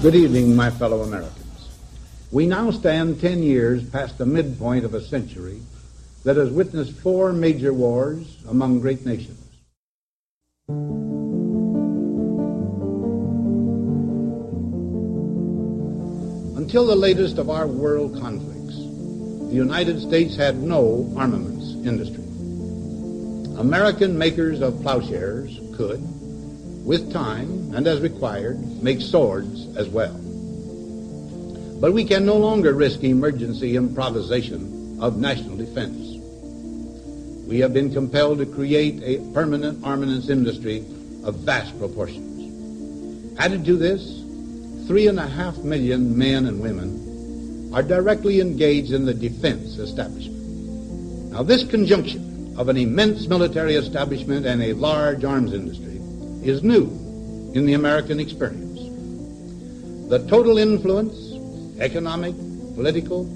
Good evening, my fellow Americans. We now stand 10 years past the midpoint of a century that has witnessed four major wars among great nations. Until the latest of our world conflicts, the United States had no armaments industry. American makers of plowshares could, with time and as required, make swords as well. But we can no longer risk emergency improvisation of national defense. We have been compelled to create a permanent armaments industry of vast proportions. Added to this, three and a half million men and women are directly engaged in the defense establishment. Now, this conjunction of an immense military establishment and a large arms industry is new in the American experience. The total influence, economic, political,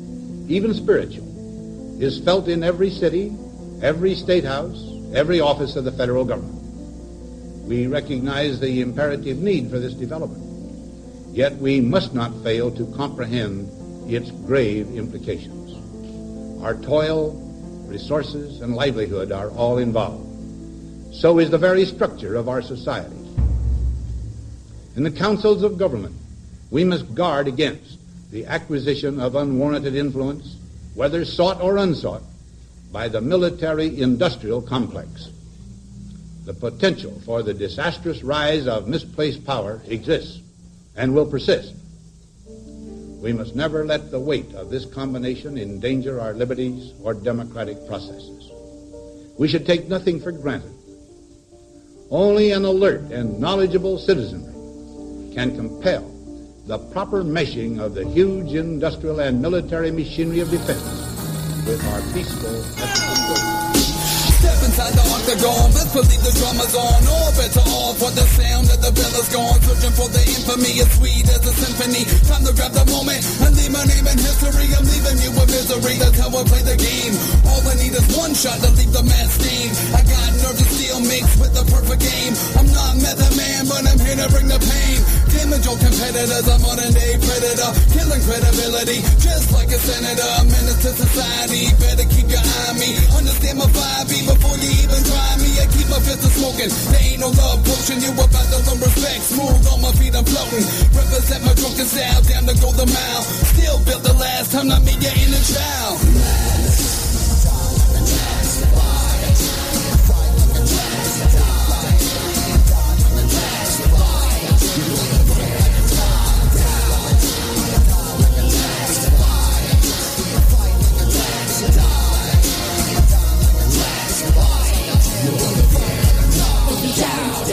even spiritual, is felt in every city, every state house, every office of the federal government. We recognize the imperative need for this development. Yet we must not fail to comprehend its grave implications. Our toil, resources, and livelihood are all involved so is the very structure of our society. In the councils of government, we must guard against the acquisition of unwarranted influence, whether sought or unsought, by the military industrial complex. The potential for the disastrous rise of misplaced power exists and will persist. We must never let the weight of this combination endanger our liberties or democratic processes. We should take nothing for granted only an alert and knowledgeable citizenry can compel the proper meshing of the huge industrial and military machinery of defense with our peaceful inside the octagon, best believe the drama's on. All bets are off for the sound of the bell is gone. Searching for the infamy, as sweet as a symphony. Time to grab the moment and leave my name in history. I'm leaving you with misery, that's how I play the game. All I need is one shot to leave the man stained. I got nerves of steel mixed with the perfect game. I'm not method man, but I'm here to bring the pain. Damage your competitors, I'm a modern day predator. Killing credibility, just like a senator. Menace to society, better keep your eye on me. Understand my vibe, before you even try me. I keep my fist smoking. There ain't no love potion. You about to learn respect. Smooth on my feet, I'm floating. Represent my drunken style. Down to go the mile. Still built the last time. I Not me, your inner child.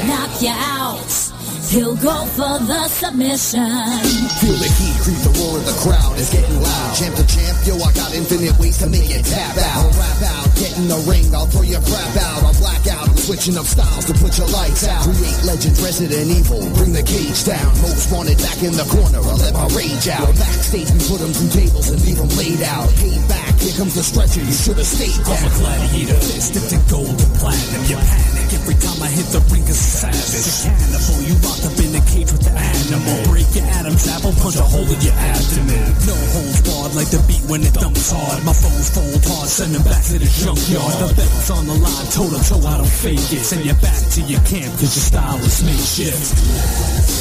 Knock you out. He'll go for the submission. Feel the heat creep, the roar of the crowd is getting loud. Champ to champ, yo, I got infinite ways to make it tap out. I'll rap out, get in the ring, I'll throw your crap out. I'll black out, I'm switching up styles to put your lights out. Create legends, Resident Evil, bring the cage down. Most wanted back in the corner, I'll let my rage out. Backstage, we put them through tables and leave them laid out. Hey, back, here comes the stretcher, you should have stayed down. I'm a gladiator, dipped in gold and platinum. You panic every time I hit the ring, cause savage. A cannibal, you locked up in a cage with the animal. Break your Adam's apple, punch a hole in your abdomen. No holds barred like the beat when it thumps hard. My phones fold hard, send them back to the junkyard. The belt's on the line, toe to toe, I don't fake it. Send you back to your camp, cause your style is makeshift.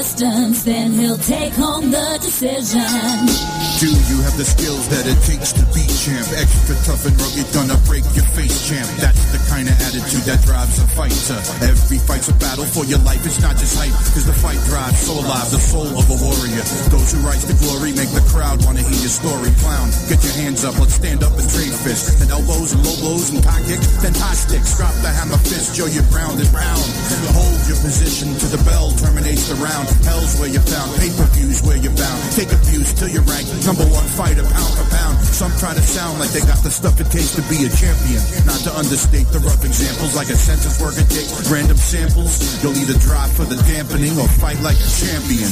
Distance, then he'll take home the decision. Do you have the skills that it takes to be champ? Extra tough and rugged, gonna break your face, champ. That's the of attitude that drives a fighter. Every fight's a battle for your life, it's not just hype. Cause the fight drives so alive, the soul of a warrior. Those who rise to glory make the crowd wanna hear your story. Clown, get your hands up, let's stand up and trade fists. And elbows and low blows and cock kicks, then high sticks. Drop the hammer fist yo, you're and round. Hold your position to the bell terminates the round. Hell's where you're found. Pay-per-views where you're bound. Take abuse till you rank number one fighter, pound for pound. Some try to sound like they got the stuff it takes to be a champion. Not to understate the rough examples like a census worker takes random samples. You'll either drop for the dampening or fight like a champion.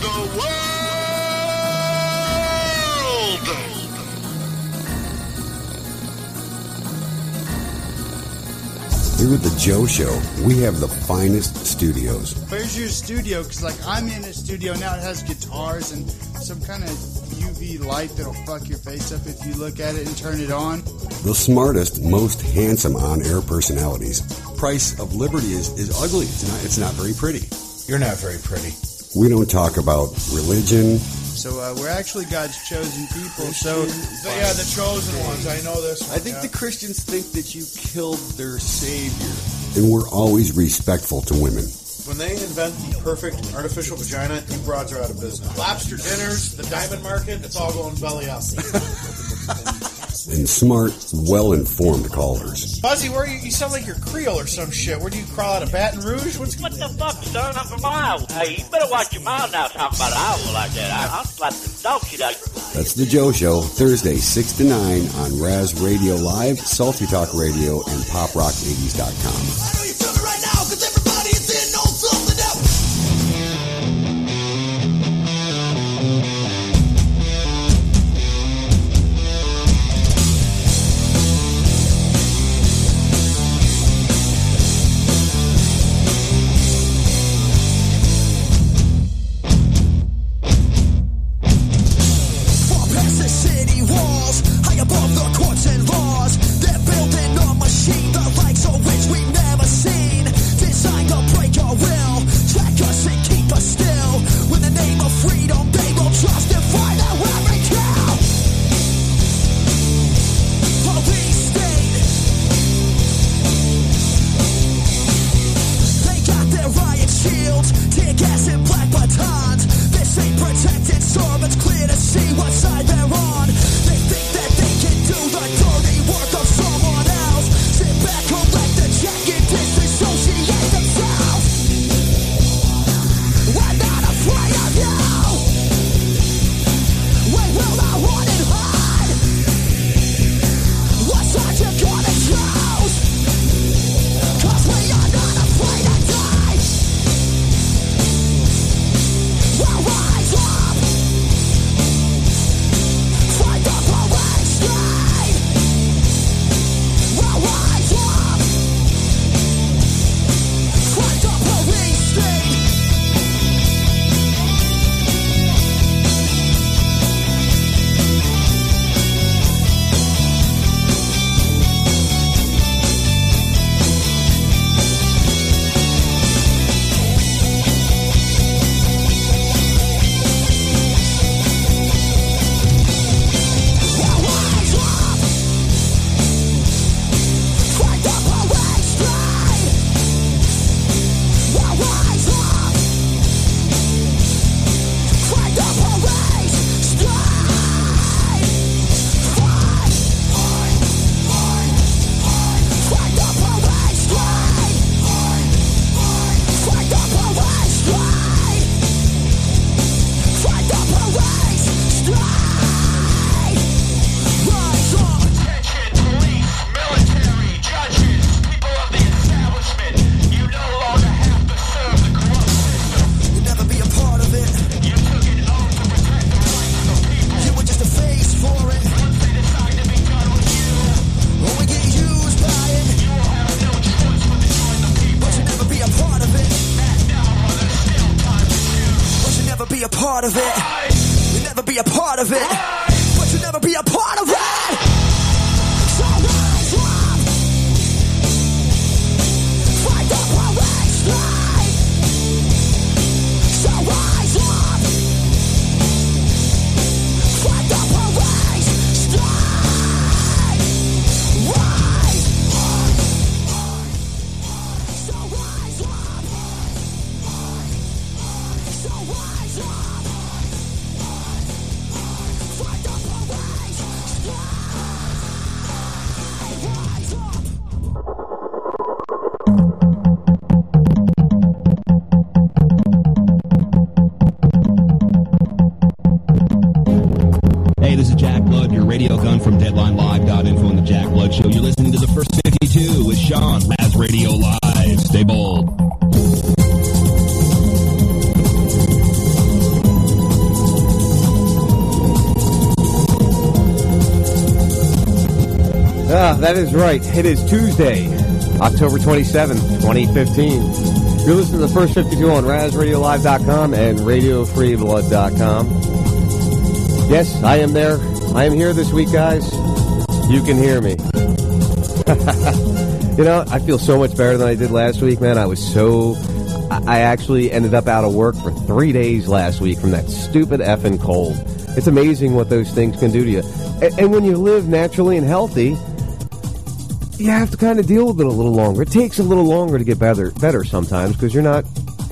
The world. Here at the Joe Show, we have the finest studios. Where's your studio? Because like I'm in a studio now. It has guitars and some kind of UV light that'll fuck your face up if you look at it and turn it on. The smartest, most handsome on-air personalities. Price of Liberty is, is ugly. It's not, it's not very pretty. You're not very pretty. We don't talk about religion. So uh, we're actually God's chosen people. So yeah, the chosen ones. I know this. One, I think yeah. the Christians think that you killed their savior. And we're always respectful to women. when they invent the perfect artificial vagina, you broads are out of business. Lobster dinners, the diamond market, it's all going belly up. And smart, well-informed callers. Fuzzy, where you, you sound like you're Creole or some shit. Where do you crawl out of Baton Rouge? What's What the fuck, son? I'm from Iowa. Hey, you better watch your mouth now talking about Iowa like that. I, I'll slap the dog shit out your That's the Joe Show, Thursday, 6 to 9 on Raz Radio Live, Salty Talk Radio, and PopRock80s.com. Far is right. It is Tuesday, October 27th, 2015. You're listening to the first 52 on RazRadioLive.com and RadioFreeBlood.com. Yes, I am there. I am here this week, guys. You can hear me. you know, I feel so much better than I did last week, man. I was so. I actually ended up out of work for three days last week from that stupid effing cold. It's amazing what those things can do to you. And when you live naturally and healthy, you have to kind of deal with it a little longer. It takes a little longer to get better, better sometimes because you're not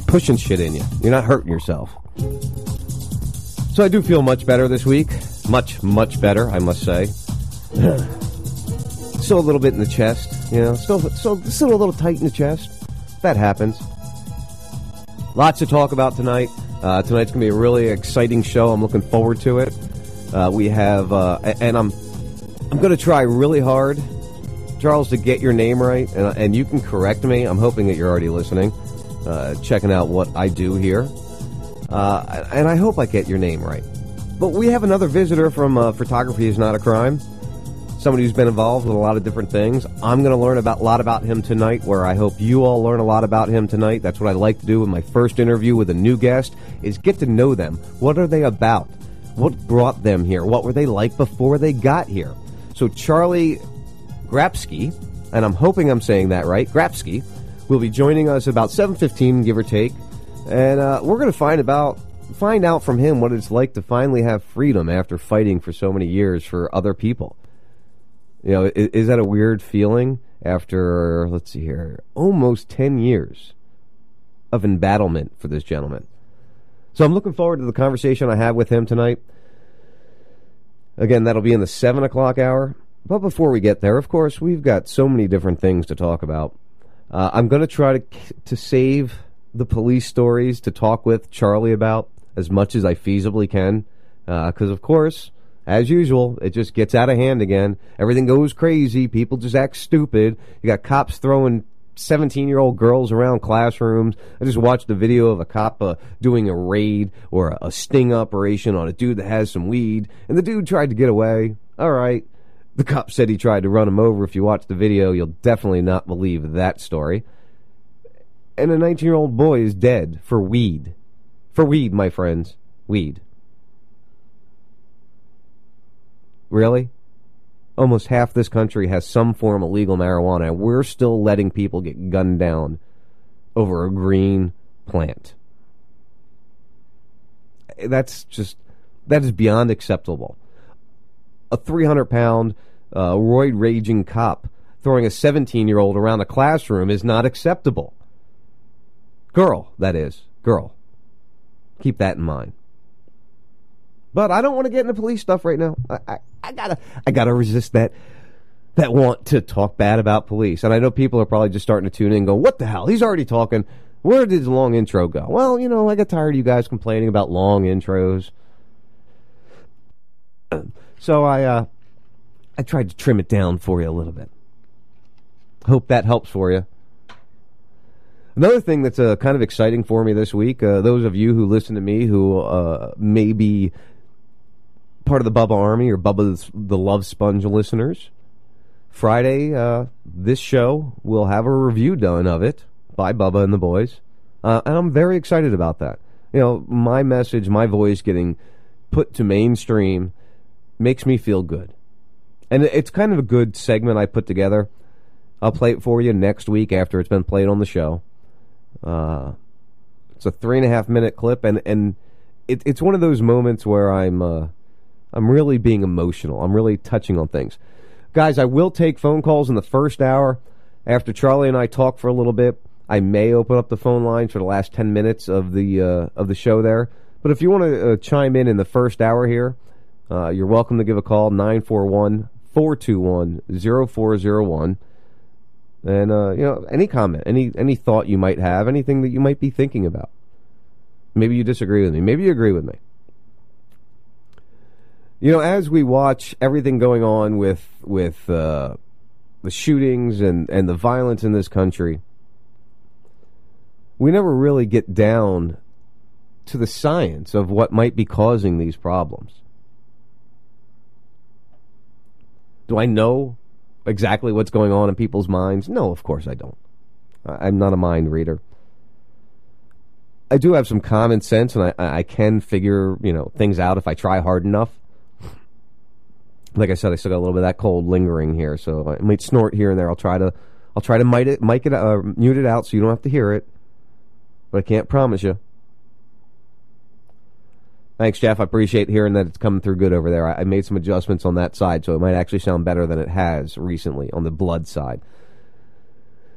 pushing shit in you. You're not hurting yourself. So I do feel much better this week. Much, much better, I must say. still a little bit in the chest, you know. Still, still, still a little tight in the chest. That happens. Lots to talk about tonight. Uh, tonight's going to be a really exciting show. I'm looking forward to it. Uh, we have, uh, and I'm, I'm going to try really hard, Charles, to get your name right, and, and you can correct me. I'm hoping that you're already listening, uh, checking out what I do here, uh, and I hope I get your name right. But we have another visitor from uh, Photography is Not a Crime. Somebody who's been involved with a lot of different things. I'm going to learn about a lot about him tonight. Where I hope you all learn a lot about him tonight. That's what I like to do with my first interview with a new guest: is get to know them. What are they about? What brought them here? What were they like before they got here? So Charlie Grapski, and I'm hoping I'm saying that right. Grapski will be joining us about 7:15, give or take, and uh, we're going to find about find out from him what it's like to finally have freedom after fighting for so many years for other people. You know, is, is that a weird feeling after let's see here, almost 10 years of embattlement for this gentleman? So I'm looking forward to the conversation I have with him tonight. Again, that'll be in the seven o'clock hour. But before we get there, of course, we've got so many different things to talk about. Uh, I'm going to try to to save the police stories to talk with Charlie about as much as I feasibly can, because of course, as usual, it just gets out of hand again. Everything goes crazy. People just act stupid. You got cops throwing 17 year old girls around classrooms. I just watched a video of a cop uh, doing a raid or a sting operation on a dude that has some weed, and the dude tried to get away. All right. The cop said he tried to run him over. If you watch the video, you'll definitely not believe that story. And a 19 year old boy is dead for weed. For weed, my friends. Weed. Really? Almost half this country has some form of legal marijuana, and we're still letting people get gunned down over a green plant. That's just, that is beyond acceptable. A 300 pound, uh, roid raging cop throwing a 17 year old around a classroom is not acceptable. Girl, that is. Girl. Keep that in mind. But I don't want to get into police stuff right now. I, I, I gotta I gotta resist that that want to talk bad about police. And I know people are probably just starting to tune in and go, What the hell? He's already talking. Where did the long intro go? Well, you know, I got tired of you guys complaining about long intros. So I uh I tried to trim it down for you a little bit. Hope that helps for you. Another thing that's uh, kind of exciting for me this week, uh, those of you who listen to me who uh, may be part of the Bubba Army or Bubba's the Love Sponge listeners, Friday, uh, this show we'll have a review done of it by Bubba and the boys, uh, and I'm very excited about that. You know, my message, my voice getting put to mainstream makes me feel good, and it's kind of a good segment I put together. I'll play it for you next week after it's been played on the show. Uh, it's a three and a half minute clip, and and it, it's one of those moments where I'm uh, I'm really being emotional. I'm really touching on things, guys. I will take phone calls in the first hour after Charlie and I talk for a little bit. I may open up the phone lines for the last ten minutes of the uh, of the show there. But if you want to uh, chime in in the first hour here, uh, you're welcome to give a call 941 421 0401. And uh, you know, any comment, any any thought you might have, anything that you might be thinking about. Maybe you disagree with me. Maybe you agree with me. You know, as we watch everything going on with with uh, the shootings and and the violence in this country, we never really get down to the science of what might be causing these problems. Do I know exactly what's going on in people's minds? No, of course I don't. I'm not a mind reader. I do have some common sense, and I, I can figure you know things out if I try hard enough. Like I said, I still got a little bit of that cold lingering here, so I might snort here and there. I'll try to, I'll try to mic it, mic it, uh, mute it out so you don't have to hear it, but I can't promise you. Thanks, Jeff. I appreciate hearing that it's coming through good over there. I, I made some adjustments on that side, so it might actually sound better than it has recently on the blood side.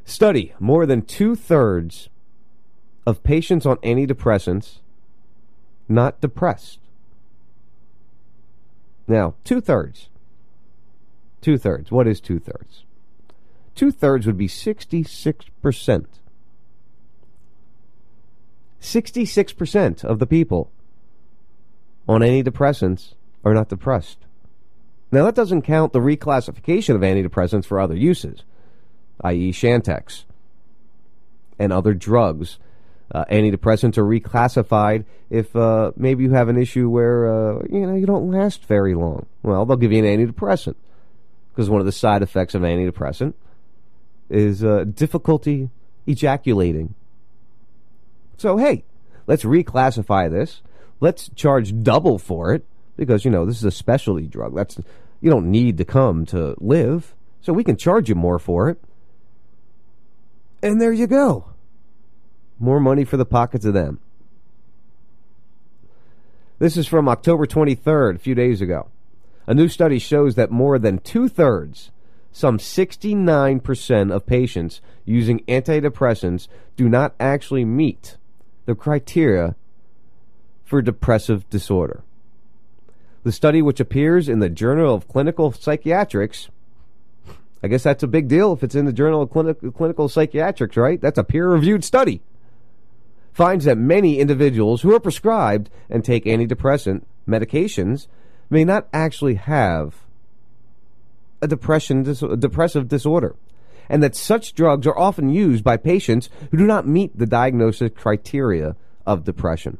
Study more than two thirds of patients on antidepressants not depressed. Now, two thirds. Two thirds. What is two thirds? Two thirds would be 66%. 66% of the people on antidepressants are not depressed. Now, that doesn't count the reclassification of antidepressants for other uses, i.e., Chantix and other drugs. Uh, antidepressants are reclassified if uh, maybe you have an issue where uh, you know you don't last very long. Well, they'll give you an antidepressant because one of the side effects of an antidepressant is uh, difficulty ejaculating. So hey, let's reclassify this. Let's charge double for it because you know this is a specialty drug. That's you don't need to come to live, so we can charge you more for it. And there you go. More money for the pockets of them. This is from October 23rd, a few days ago. A new study shows that more than two thirds, some 69% of patients using antidepressants do not actually meet the criteria for depressive disorder. The study, which appears in the Journal of Clinical Psychiatrics, I guess that's a big deal if it's in the Journal of Clinic- Clinical Psychiatrics, right? That's a peer reviewed study finds that many individuals who are prescribed and take antidepressant medications may not actually have a depression dis- a depressive disorder and that such drugs are often used by patients who do not meet the diagnosis criteria of depression.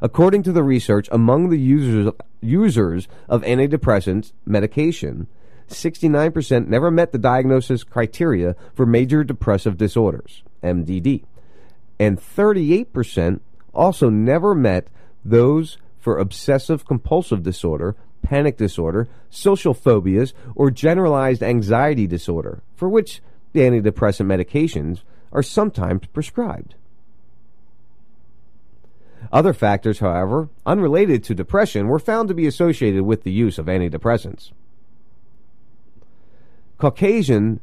According to the research, among the users of, users of antidepressants medication, 69% never met the diagnosis criteria for major depressive disorders, MDD and 38% also never met those for obsessive compulsive disorder, panic disorder, social phobias, or generalized anxiety disorder, for which the antidepressant medications are sometimes prescribed. Other factors, however, unrelated to depression, were found to be associated with the use of antidepressants. Caucasian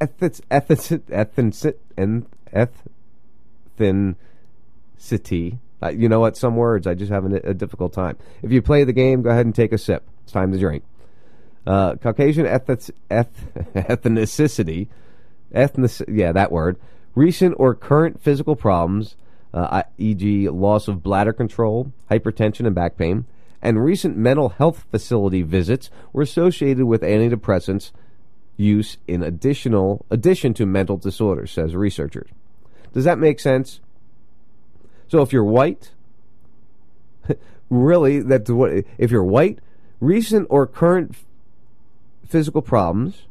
ethnic, ethnic, ethnic, ethnicity. Uh, you know what? Some words I just have a, difficult time. If you play the game, go ahead and take a sip. It's time to drink. Uh, Caucasian ethnic, eth, ethnicity, ethnic, yeah, that word. Recent or current physical problems, uh, e.g., loss of bladder control, hypertension, and back pain, and recent mental health facility visits were associated with antidepressants use in additional addition to mental disorders, says researchers. Does that make sense? So if you're white, really, that's what. If you're white, recent or current physical problems,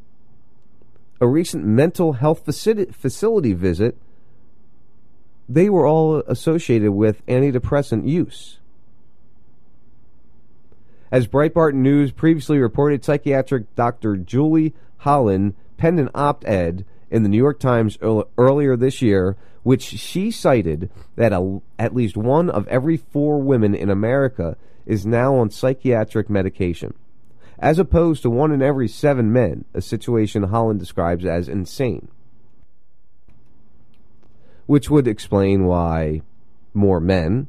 a recent mental health facility visit, they were all associated with antidepressant use. As Breitbart News previously reported, psychiatric Dr. Julie Holland penned an op ed in the New York Times earlier this year which she cited that a, at least one of every four women in America is now on psychiatric medication, as opposed to one in every seven men, a situation Holland describes as insane. Which would explain why more men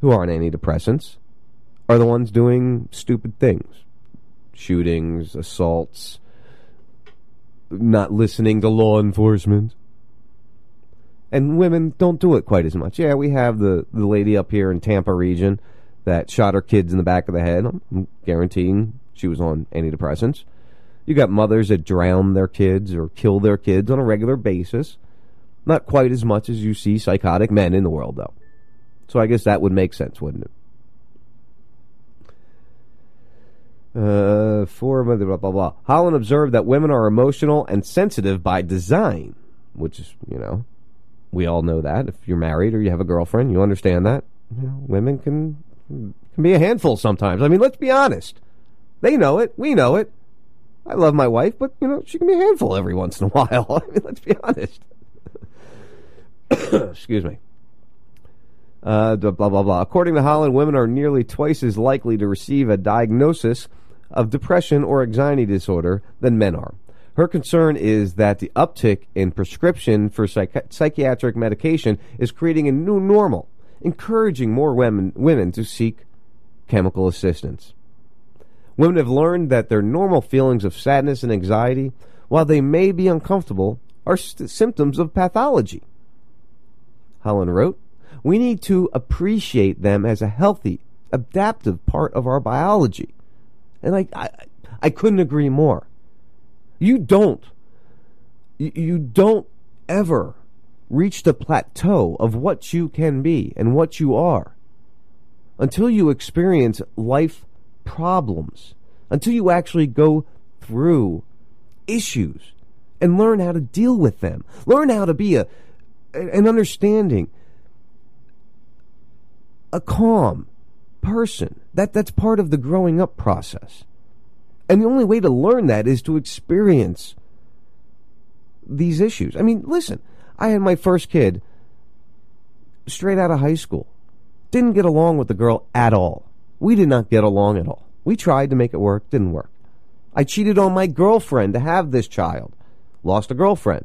who aren't antidepressants are the ones doing stupid things shootings, assaults, not listening to law enforcement. And women don't do it quite as much. Yeah, we have the, the lady up here in Tampa region that shot her kids in the back of the head. I'm guaranteeing she was on antidepressants. You got mothers that drown their kids or kill their kids on a regular basis. Not quite as much as you see psychotic men in the world, though. So I guess that would make sense, wouldn't it? Uh, for blah, blah, blah, blah. Holland observed that women are emotional and sensitive by design, which is, you know, we all know that. If you're married or you have a girlfriend, you understand that. You know, women can can be a handful sometimes. I mean, let's be honest. They know it. We know it. I love my wife, but you know, she can be a handful every once in a while. I mean, let's be honest. Excuse me. Uh, blah, blah, blah. According to Holland, women are nearly twice as likely to receive a diagnosis of depression or anxiety disorder than men are. Her concern is that the uptick in prescription for psych- psychiatric medication is creating a new normal, encouraging more women, women to seek chemical assistance. Women have learned that their normal feelings of sadness and anxiety, while they may be uncomfortable, are st- symptoms of pathology. Holland wrote, We need to appreciate them as a healthy, adaptive part of our biology. And I, I, I couldn't agree more. You don't, you don't ever reach the plateau of what you can be and what you are until you experience life problems, until you actually go through issues and learn how to deal with them, learn how to be a an understanding, a calm person. That that's part of the growing up process. And the only way to learn that is to experience these issues. I mean, listen, I had my first kid straight out of high school. Didn't get along with the girl at all. We did not get along at all. We tried to make it work, didn't work. I cheated on my girlfriend to have this child. Lost a girlfriend.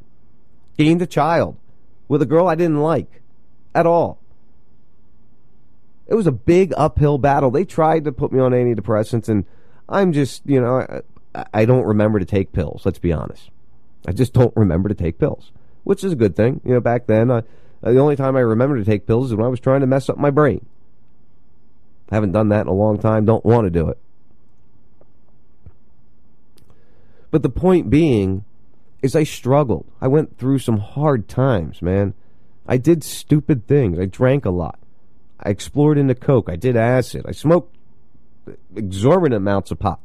Gained a child with a girl I didn't like at all. It was a big uphill battle. They tried to put me on antidepressants, and I'm just, you know, I, I don't remember to take pills. Let's be honest. I just don't remember to take pills, which is a good thing. You know, back then, I, uh, the only time I remember to take pills is when I was trying to mess up my brain. Haven't done that in a long time. Don't want to do it. But the point being is I struggled. I went through some hard times, man. I did stupid things. I drank a lot. I explored into coke. I did acid. I smoked exorbitant amounts of pot.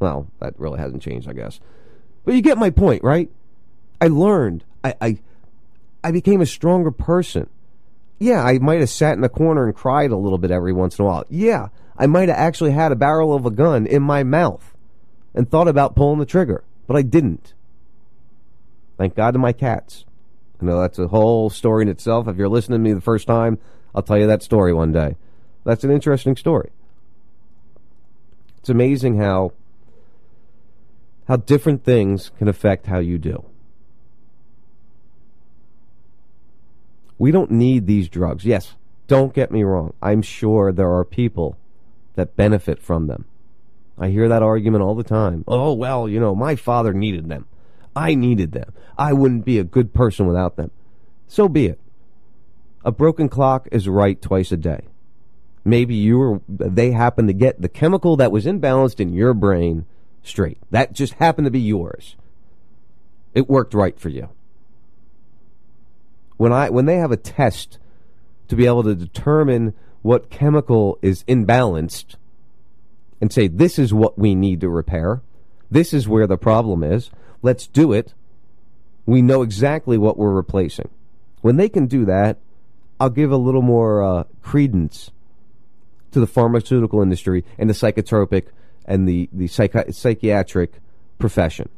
Well, that really hasn't changed, I guess. But you get my point, right? I learned. I I, I became a stronger person. Yeah, I might have sat in a corner and cried a little bit every once in a while. Yeah, I might have actually had a barrel of a gun in my mouth and thought about pulling the trigger, but I didn't. Thank God to my cats. I know that's a whole story in itself. If you're listening to me the first time, I'll tell you that story one day. That's an interesting story. It's amazing how how different things can affect how you do. We don't need these drugs. Yes, don't get me wrong. I'm sure there are people that benefit from them. I hear that argument all the time. Oh, well, you know, my father needed them. I needed them. I wouldn't be a good person without them. So be it. A broken clock is right twice a day. Maybe you were, they happen to get the chemical that was imbalanced in your brain straight. That just happened to be yours. It worked right for you. When I when they have a test to be able to determine what chemical is imbalanced and say this is what we need to repair, this is where the problem is. Let's do it. We know exactly what we're replacing. When they can do that, I'll give a little more uh, credence to the pharmaceutical industry and the psychotropic and the, the psychi- psychiatric profession.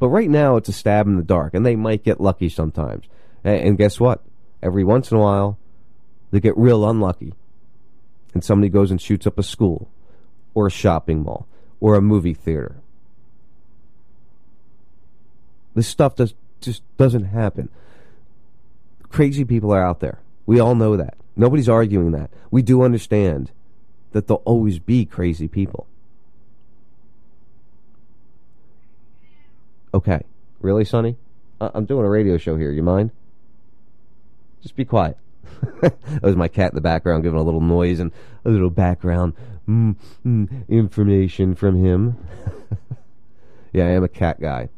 But right now, it's a stab in the dark, and they might get lucky sometimes. And, and guess what? Every once in a while, they get real unlucky, and somebody goes and shoots up a school, or a shopping mall, or a movie theater. This stuff does just doesn't happen. Crazy people are out there. We all know that. Nobody's arguing that. We do understand that there'll always be crazy people. Okay. Really, Sonny? I'm doing a radio show here. You mind? Just be quiet. that was my cat in the background giving a little noise and a little background mm, mm, information from him. yeah, I am a cat guy.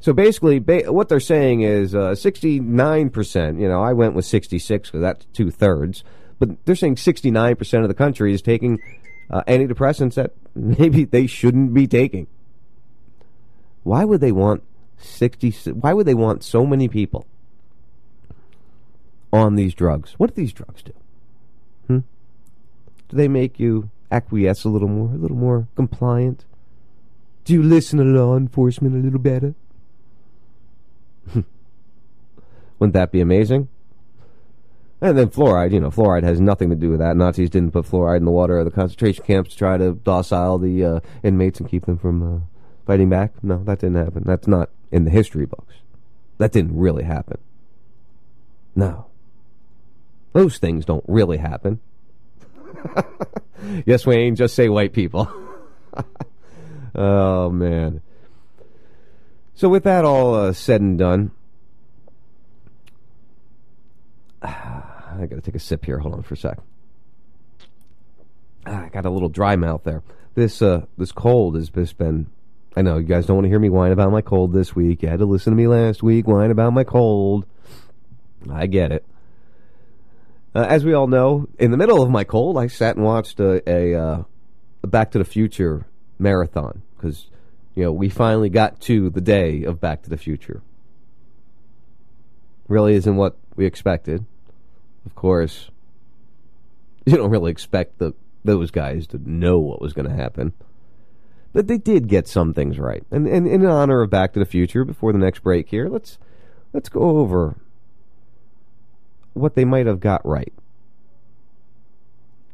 So basically, ba- what they're saying is uh, 69%. You know, I went with 66 because that's two thirds. But they're saying 69% of the country is taking uh, antidepressants that maybe they shouldn't be taking. Why would they want 60? Why would they want so many people on these drugs? What do these drugs do? Hmm? Do they make you acquiesce a little more, a little more compliant? Do you listen to law enforcement a little better? Wouldn't that be amazing? And then fluoride, you know, fluoride has nothing to do with that. Nazis didn't put fluoride in the water of the concentration camps to try to docile the uh, inmates and keep them from uh, fighting back. No, that didn't happen. That's not in the history books. That didn't really happen. No. Those things don't really happen. yes, Wayne, just say white people. oh, man. So, with that all uh, said and done, I got to take a sip here. Hold on for a sec. Ah, I got a little dry mouth there. This uh, this cold has just been. I know you guys don't want to hear me whine about my cold this week. You had to listen to me last week whine about my cold. I get it. Uh, as we all know, in the middle of my cold, I sat and watched a, a, uh, a Back to the Future marathon because you know we finally got to the day of Back to the Future. Really isn't what we expected. Of course, you don't really expect the those guys to know what was going to happen. But they did get some things right. And, and in honor of Back to the Future, before the next break here, let's let's go over what they might have got right.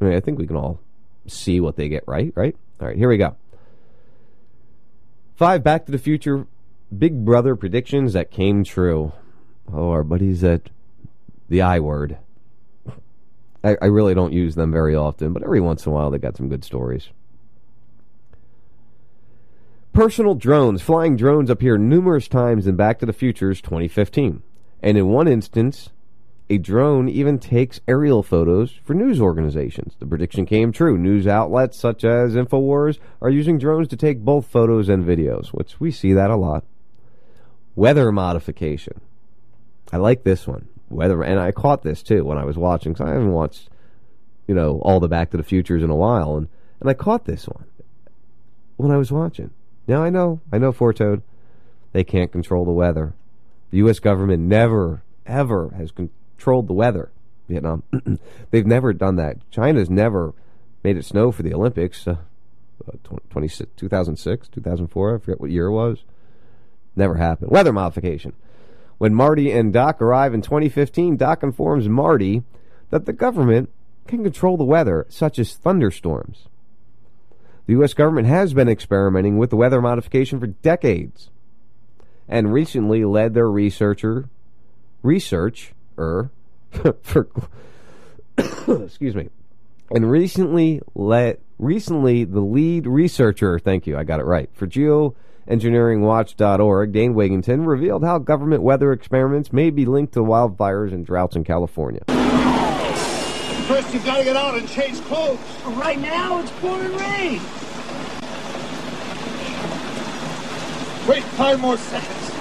I mean, I think we can all see what they get right, right? All right, here we go. Five Back to the Future Big Brother predictions that came true. Oh, our buddies at the I word. I, I really don't use them very often, but every once in a while they got some good stories. Personal drones. Flying drones appear numerous times in Back to the Future's 2015. And in one instance, a drone even takes aerial photos for news organizations. The prediction came true. News outlets such as InfoWars are using drones to take both photos and videos, which we see that a lot. Weather modification. I like this one. Weather, and I caught this too when I was watching. Cause I haven't watched, you know, all the Back to the Futures in a while, and and I caught this one when I was watching. Now I know, I know, Fortoad, they can't control the weather. The U.S. government never, ever has controlled the weather. Vietnam, they've never done that. China's never made it snow for the Olympics. Uh, 20, 2006, 2004, I forget what year it was. Never happened. Weather modification. When Marty and Doc arrive in 2015, Doc informs Marty that the government can control the weather, such as thunderstorms. The U.S. government has been experimenting with the weather modification for decades and recently led their researcher research er for excuse me and recently let recently the lead researcher thank you I got it right for geoengineeringwatch.org Dane Wigington revealed how government weather experiments may be linked to wildfires and droughts in California. First, you've got to get out and change clothes. Right now, it's pouring rain. Wait five more seconds.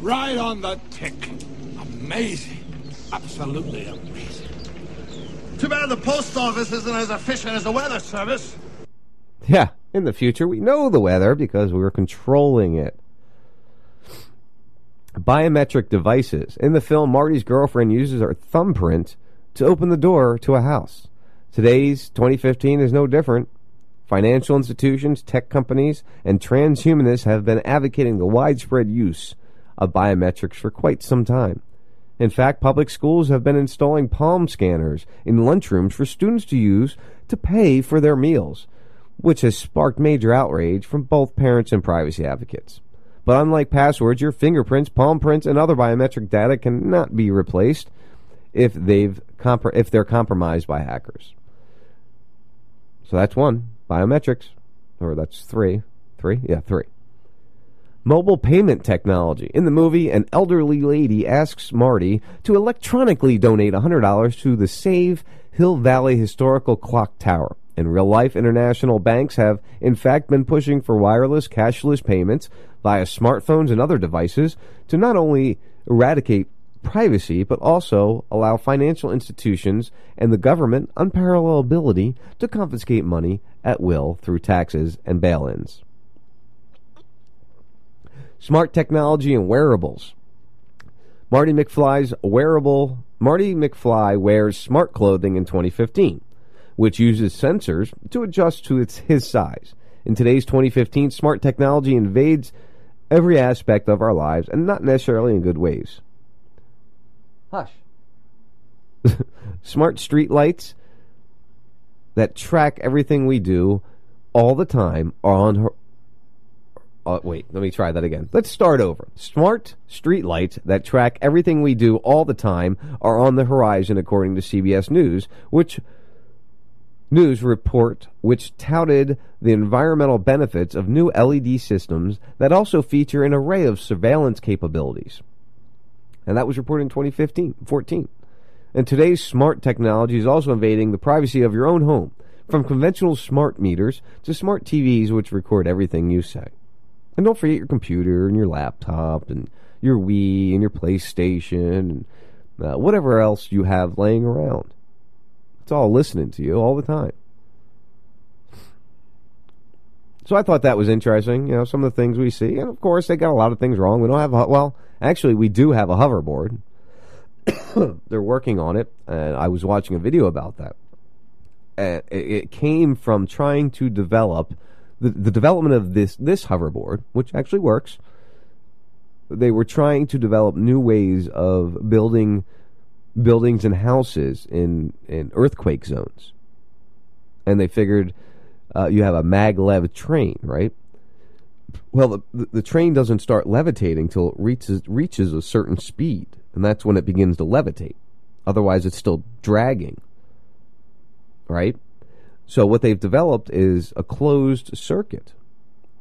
Right on the tick. Amazing. Absolutely amazing. Too bad the post office isn't as efficient as the weather service. Yeah, in the future, we know the weather because we're controlling it. Biometric devices. In the film, Marty's girlfriend uses her thumbprint to open the door to a house. Today's 2015 is no different. Financial institutions, tech companies, and transhumanists have been advocating the widespread use of biometrics for quite some time. In fact, public schools have been installing palm scanners in lunchrooms for students to use to pay for their meals, which has sparked major outrage from both parents and privacy advocates. But unlike passwords, your fingerprints, palm prints, and other biometric data cannot be replaced if they've if they're compromised by hackers. So that's one biometrics, or that's three, three, yeah, three. Mobile payment technology. In the movie, an elderly lady asks Marty to electronically donate $100 to the Save Hill Valley Historical Clock Tower. In real life, international banks have, in fact, been pushing for wireless cashless payments via smartphones and other devices to not only eradicate privacy, but also allow financial institutions and the government unparalleled ability to confiscate money at will through taxes and bail ins. Smart technology and wearables. Marty McFly's wearable Marty McFly wears smart clothing in 2015, which uses sensors to adjust to its his size. In today's 2015, smart technology invades every aspect of our lives and not necessarily in good ways. Hush. smart street lights that track everything we do all the time are on her. Uh, wait, let me try that again. Let's start over. Smart street lights that track everything we do all the time are on the horizon, according to CBS News, which news report which touted the environmental benefits of new LED systems that also feature an array of surveillance capabilities. And that was reported in 2015 14. And today's smart technology is also invading the privacy of your own home, from conventional smart meters to smart TVs which record everything you say. And don't forget your computer and your laptop and your Wii and your PlayStation and uh, whatever else you have laying around. It's all listening to you all the time. So I thought that was interesting. You know, some of the things we see, and of course they got a lot of things wrong. We don't have a, well, actually we do have a hoverboard. They're working on it, and I was watching a video about that. And it, it came from trying to develop the, the development of this this hoverboard, which actually works. They were trying to develop new ways of building buildings and houses in in earthquake zones, and they figured uh, you have a maglev train, right? Well, the, the, train doesn't start levitating till it reaches reaches a certain speed, and that's when it begins to levitate. Otherwise, it's still dragging, right? So what they've developed is a closed circuit,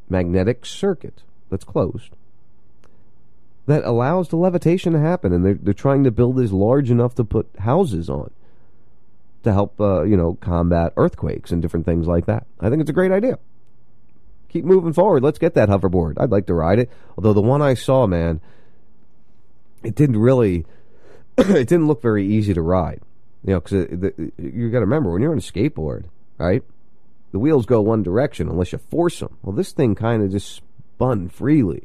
magnetic circuit that's closed that allows the levitation to happen, and they're they're trying to build this large enough to put houses on to help uh, you know combat earthquakes and different things like that. I think it's a great idea. Keep moving forward. Let's get that hoverboard. I'd like to ride it. Although the one I saw, man, it didn't really, it didn't look very easy to ride. You know, because you got to remember when you're on a skateboard, right? The wheels go one direction unless you force them. Well, this thing kind of just spun freely.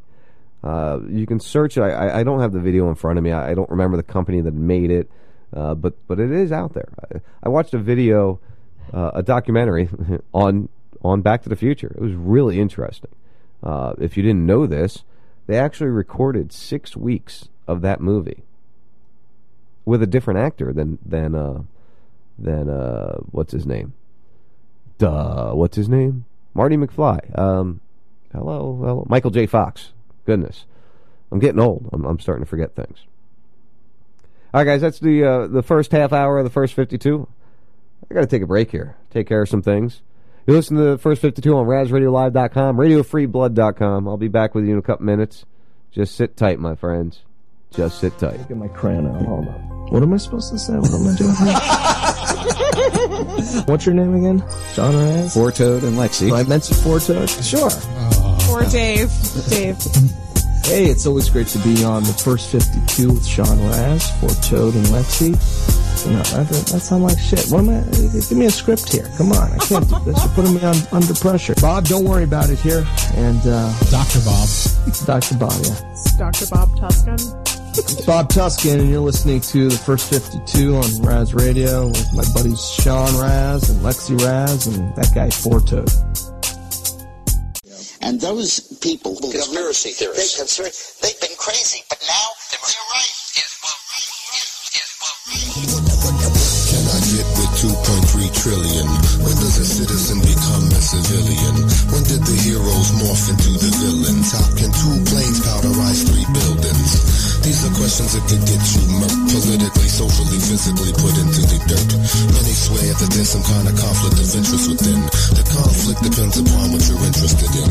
Uh, you can search it. I, I don't have the video in front of me. I, I don't remember the company that made it, uh, but but it is out there. I, I watched a video, uh, a documentary on on Back to the Future. It was really interesting. Uh, if you didn't know this, they actually recorded six weeks of that movie with a different actor than than uh, than uh, what's his name? Duh, what's his name? Marty McFly. Um, hello, hello, Michael J. Fox. Goodness, I'm getting old. I'm, I'm starting to forget things. All right, guys, that's the uh, the first half hour of the first 52. I got to take a break here. Take care of some things. You listen to the first 52 on RazRadioLive.com, RadioFreeBlood.com. I'll be back with you in a couple minutes. Just sit tight, my friends. Just sit tight. Get my crayon out. Hold on. What am I supposed to say? What am I doing here? What's your name again? John Raz? Four Toad and Lexi. I mentioned Four Toad? Sure. Or Dave. Dave. Hey, it's always great to be on the first 52 with Sean Raz, Four Toad and Lexi. You know, that, that sounds like shit. What am I? Give me a script here. Come on, I can't do this. You're putting me on under pressure. Bob, don't worry about it here. And uh, Dr. Bob. Dr. Bob, yeah. It's Dr. Bob Tuskin. Bob Tuskin, and you're listening to the First 52 on Raz Radio with my buddies Sean Raz and Lexi Raz and that guy Forto. And those people, conspiracy theorists, they concern, they've been crazy, but now they're right. Yes, well, right. Yes, well, right. Can I get the 2.3 trillion? When does a citizen become a civilian? When did the heroes morph into the villains? How can two planes powderize three buildings? These are questions that could get you murked politically, socially, physically put into the dirt. Many swear that there's some kind of conflict of interest within. The conflict depends upon what you're interested in.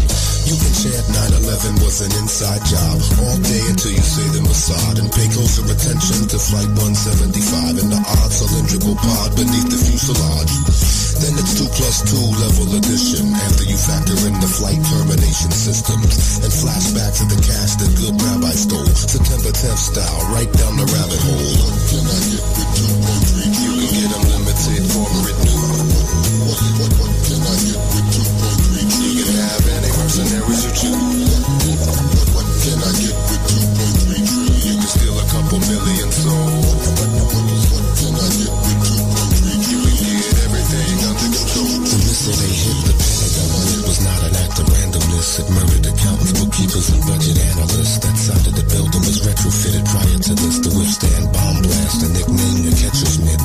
You can chant 9-11 was an inside job all day until you say the Mossad and pay closer attention to Flight 175 and the odd cylindrical pod beneath the fuselage. Then it's 2 plus 2 level addition after you factor in the flight termination systems and flashbacks of the cash that good rabbi stole. September 10th style, right down the rabbit hole. Can I get randomness. It murdered accountants, bookkeepers, and budget analysts. That side of the building was retrofitted prior to this to withstand bomb blast. A nickname your catcher's mitt.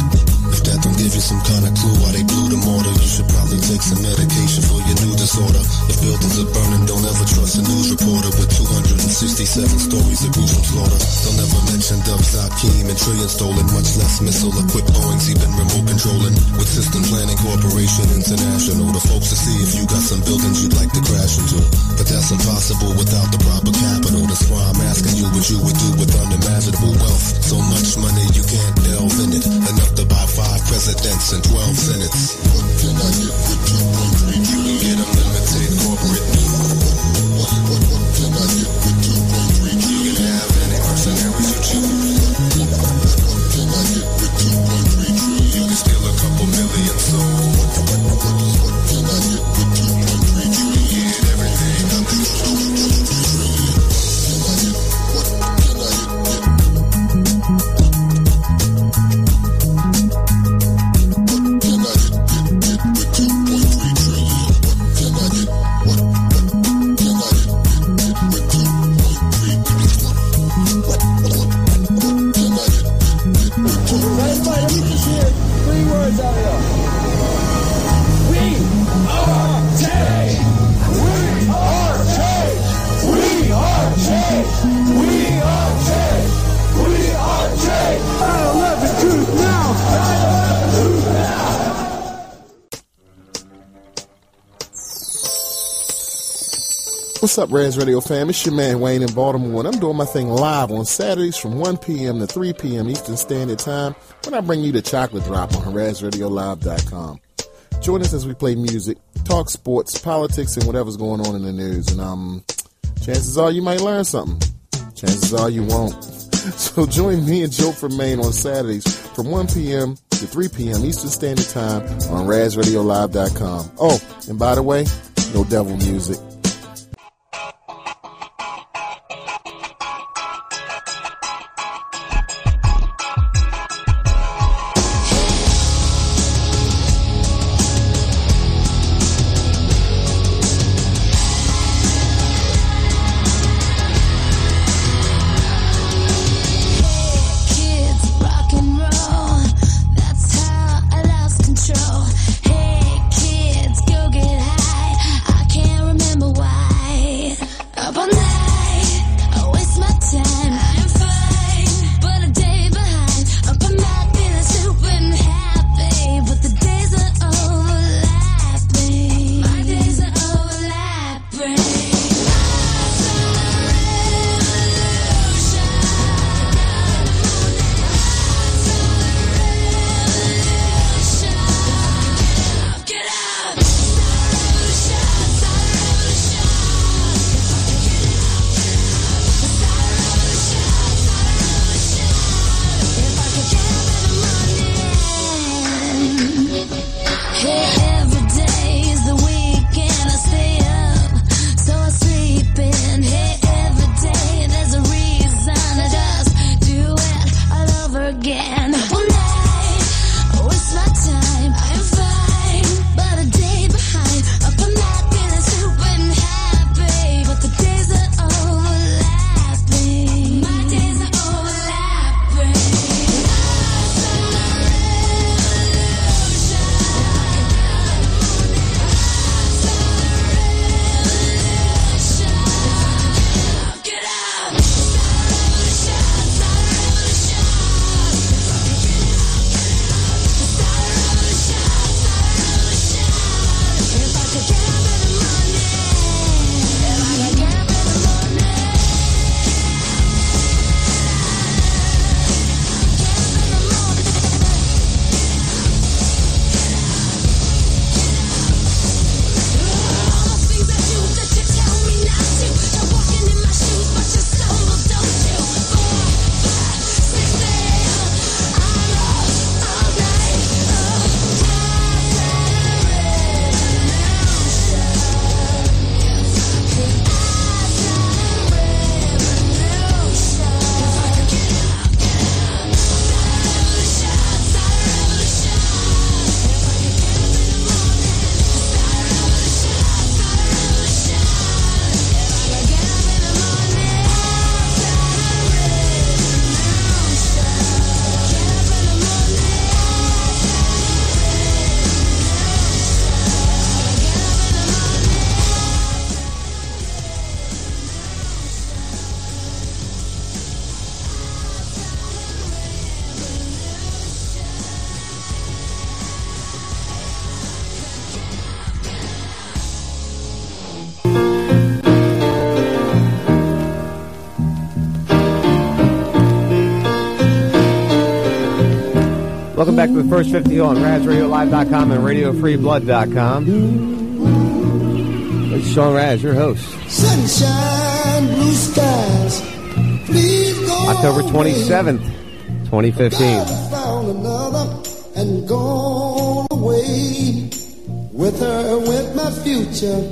If that don't give you some kind of clue why they blew the mortar, you should probably take some medication for your new disorder. If buildings are burning, don't ever trust a news reporter with 267 stories of gruesome slaughter. They'll never mention Dov Zakheim and trillion stolen, much less missile equipped Boeings, even remote controlling. With System Planning Corporation International, the folks to see if you got some buildings you'd like to crash into. But that's impossible without the proper capital. That's why I'm asking you what you would do with unimaginable wealth. So much money you can't delve in it. Enough to buy five presidents and 12 senates. Can I get with you, baby? What's up, Raz Radio fam? It's your man Wayne in Baltimore, and I'm doing my thing live on Saturdays from 1 p.m. to 3 p.m. Eastern Standard Time when I bring you the chocolate drop on RazRadioLive.com. Join us as we play music, talk sports, politics, and whatever's going on in the news. And um, chances are you might learn something. Chances are you won't. So join me and Joe from Maine on Saturdays from 1 p.m. to 3 p.m. Eastern Standard Time on RazRadioLive.com. Oh, and by the way, no devil music. Back to the first 50 on RazRadioLive.com and RadioFreeBlood.com. It's Sean Raz, your host. Sunshine, blue skies. Please go October 27th, 2015. Found another and gone away. With her went my future.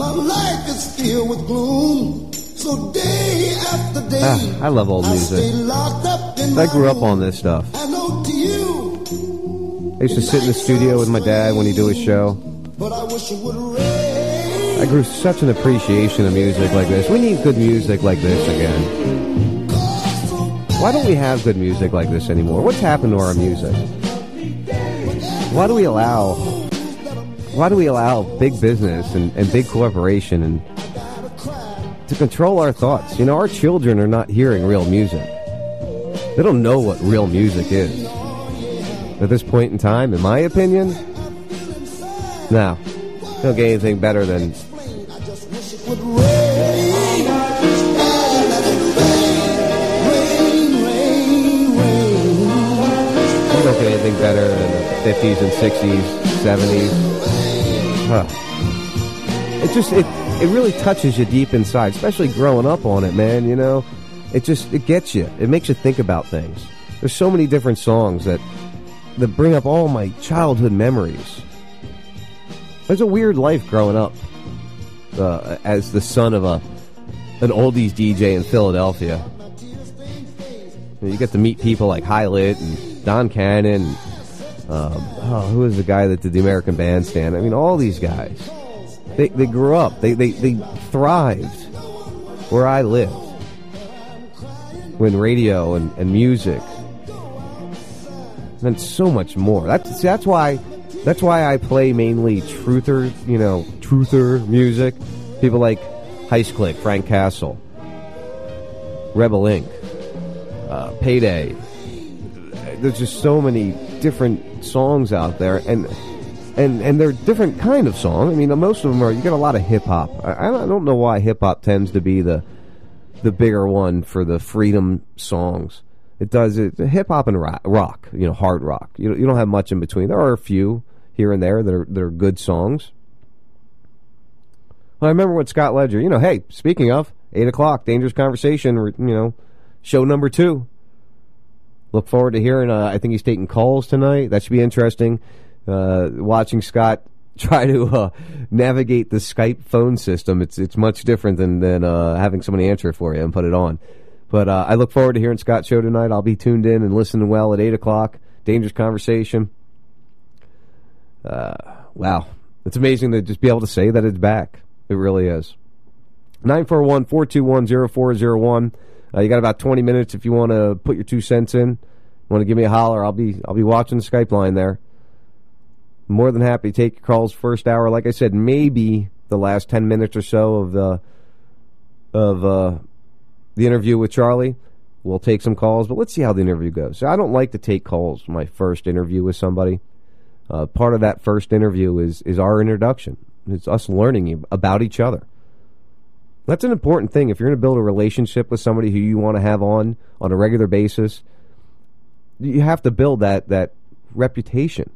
My life is filled with gloom. So day after day, Ah, I love old music. I grew up on this stuff. I used to sit in the studio with my dad when he'd do his show. I grew such an appreciation of music like this. We need good music like this again. Why don't we have good music like this anymore? What's happened to our music? Why do we allow why do we allow big business and, and big corporation and to control our thoughts? You know, our children are not hearing real music. They don't know what real music is. At this point in time, in my opinion, no. Don't get anything better than You don't get anything better than the 50s and 60s, 70s. Huh. It just, it, it really touches you deep inside, especially growing up on it, man, you know? It just, it gets you. It makes you think about things. There's so many different songs that, that bring up all my childhood memories. There's a weird life growing up uh, as the son of a an oldies DJ in Philadelphia. You get to meet people like Hy Lit and Don Cannon. Um, oh, who was the guy that did the American Bandstand? I mean, all these guys. They, they grew up. They, they, they thrived where I lived. When radio and, and music meant so much more. That's that's why that's why I play mainly truther, you know, truther music. People like Heist Click, Frank Castle, Rebel Inc., uh, Payday. There's just so many different songs out there, and and and they're different kind of song. I mean, most of them are. You get a lot of hip hop. I, I don't know why hip hop tends to be the the bigger one for the freedom songs. It does it hip hop and rock, rock, you know, hard rock. You don't- you don't have much in between. There are a few here and there that are that are good songs. Well, I remember when Scott Ledger, you know, hey, speaking of eight o'clock, dangerous conversation, you know, show number two. Look forward to hearing. Uh, I think he's taking calls tonight. That should be interesting. Uh, watching Scott try to uh, navigate the Skype phone system. It's it's much different than than uh, having somebody answer for you and put it on. But uh, I look forward to hearing Scott's show tonight. I'll be tuned in and listening well at eight o'clock. Dangerous conversation. Uh, wow, it's amazing to just be able to say that it's back. It really is. 941-421-0401. Uh, you got about 20 minutes if you want to put your two cents in. Want to give me a holler? I'll be I'll be watching the Skype line there. More than happy to take your calls first hour. Like I said, maybe the last 10 minutes or so of the of uh, the interview with Charlie. We'll take some calls, but let's see how the interview goes. I don't like to take calls my first interview with somebody. Uh, part of that first interview is is our introduction. It's us learning about each other. That's an important thing. If you're going to build a relationship with somebody who you want to have on on a regular basis, you have to build that that reputation.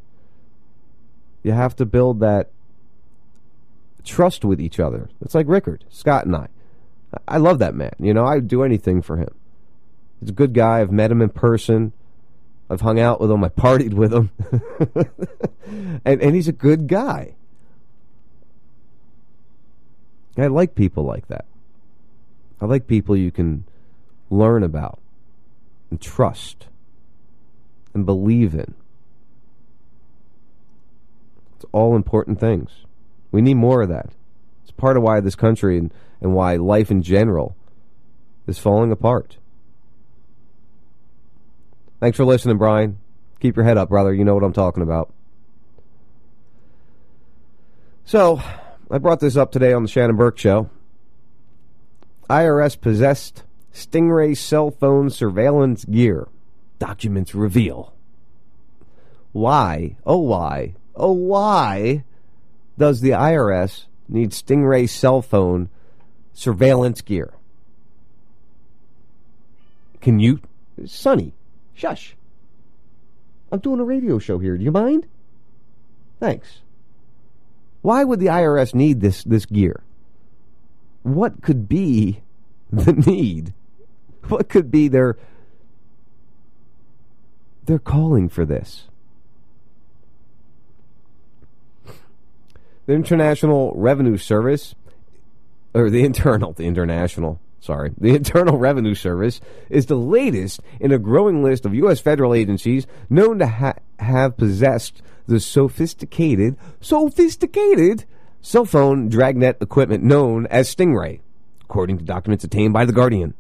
You have to build that trust with each other. It's like Rickard, Scott, and I. I love that man. You know, I'd do anything for him. He's a good guy. I've met him in person. I've hung out with him. I partied with him. and and he's a good guy. I like people like that. I like people you can learn about and trust and believe in. It's all important things. We need more of that. It's part of why this country and, and why life in general is falling apart. Thanks for listening, Brian. Keep your head up, brother. You know what I'm talking about. So, I brought this up today on the Shannon Burke Show. IRS possessed Stingray cell phone surveillance gear. Documents reveal. Why, oh why, oh why does the IRS need Stingray cell phone surveillance gear? Can you, Sonny, shush. I'm doing a radio show here. Do you mind? Thanks. Why would the IRS need this this gear? What could be the need? What could be their their calling for this? The International Revenue Service, or the internal, the international, sorry, the Internal Revenue Service is the latest in a growing list of U.S. federal agencies known to ha- have possessed the sophisticated, sophisticated cell phone dragnet equipment known as Stingray, according to documents obtained by The Guardian.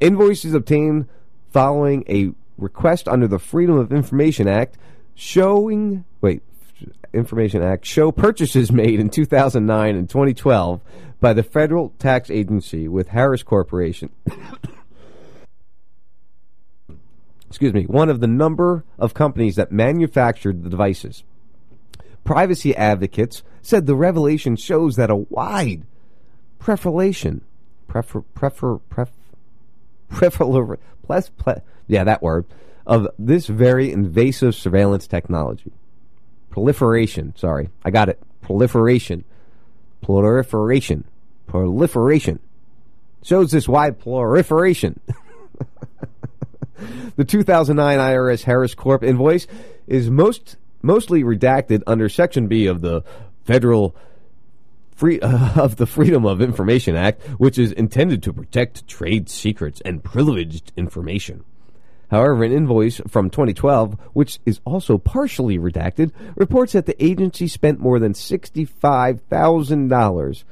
Invoices obtained following a request under the Freedom of Information Act showing, wait, Information Act show purchases made in 2009 and 2012 by the federal tax agency with Harris Corporation. Excuse me, one of the number of companies that manufactured the devices. Privacy advocates said the revelation shows that a wide preferation, prefer, prefer, pref, prefer, ples, ple, yeah, that word, of this very invasive surveillance technology proliferation. Sorry, I got it. Proliferation. Proliferation. Proliferation. Shows this wide proliferation. the 2009 IRS Harris Corp invoice is most mostly redacted under Section B of the Federal Free uh, of the Freedom of Information Act, which is intended to protect trade secrets and privileged information. However, an invoice from 2012, which is also partially redacted, reports that the agency spent more than $65,000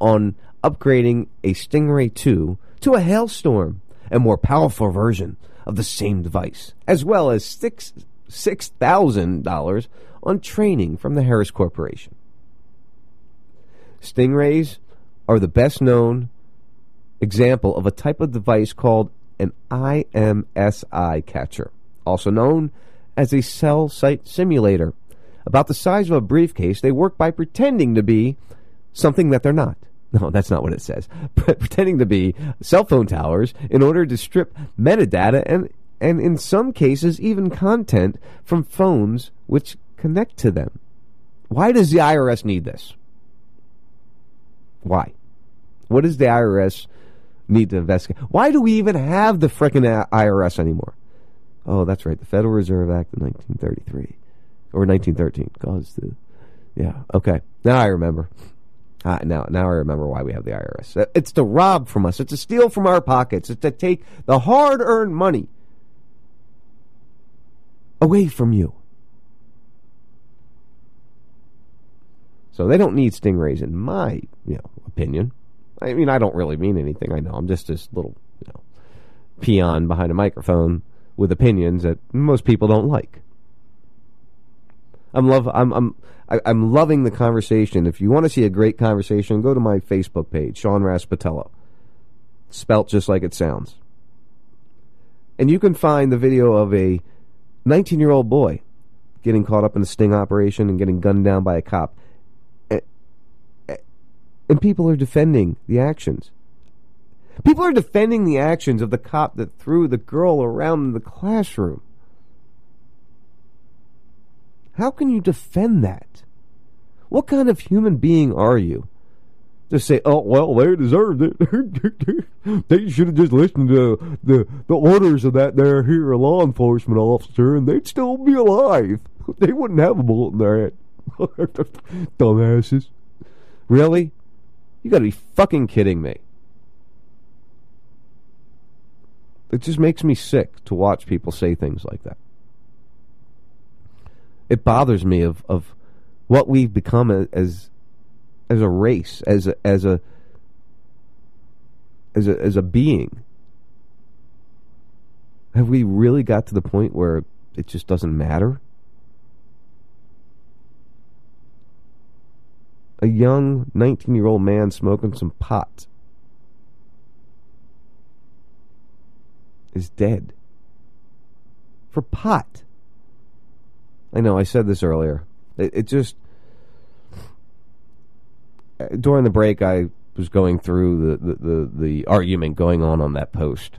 on upgrading a Stingray 2 to a Hailstorm, a more powerful version of the same device, as well as six $6,000 on training from the Harris Corporation. Stingrays are the best known example of a type of device called an IMSI catcher, also known as a cell site simulator. About the size of a briefcase, they work by pretending to be something that they're not. No, that's not what it says. pretending to be cell phone towers in order to strip metadata and, and in some cases, even content from phones which connect to them. Why does the IRS need this? Why? What does the IRS need to investigate. Why do we even have the frickin' IRS anymore? Oh, that's right, the Federal Reserve Act of 1933 or 1913 caused the. Yeah, okay. Now I remember. Uh, now, now I remember why we have the IRS. Uh, It's to rob from us. It's to steal from our pockets. It's to take the hard-earned money away from you. So they don't need stingrays, in my you know opinion. I mean, I don't really mean anything. I know I'm just this little you know, peon behind a microphone with opinions that most people don't like. I'm love. I'm I'm I, I'm loving the conversation. If you want to see a great conversation, go to my Facebook page, Sean Raspatello, spelt just like it sounds, and you can find the video of a 19 year old boy getting caught up in a sting operation and getting gunned down by a cop and people are defending the actions. People are defending the actions of the cop that threw the girl around in the classroom. How can you defend that? What kind of human being are you? To say, oh well, they deserved it. they should have just listened to the the orders of that there here law enforcement officer, and they'd still be alive. They wouldn't have a bullet in their head. Dumbasses. Really? You gotta be fucking kidding me. It just makes me sick to watch people say things like that. It bothers me of, of what we've become as as a race, as a as a as a as a being. Have we really got to the point where it just doesn't matter? A young 19 year old man smoking some pot is dead. For pot. I know, I said this earlier. It, it just. Uh, during the break, I was going through the, the, the, the argument going on on that post.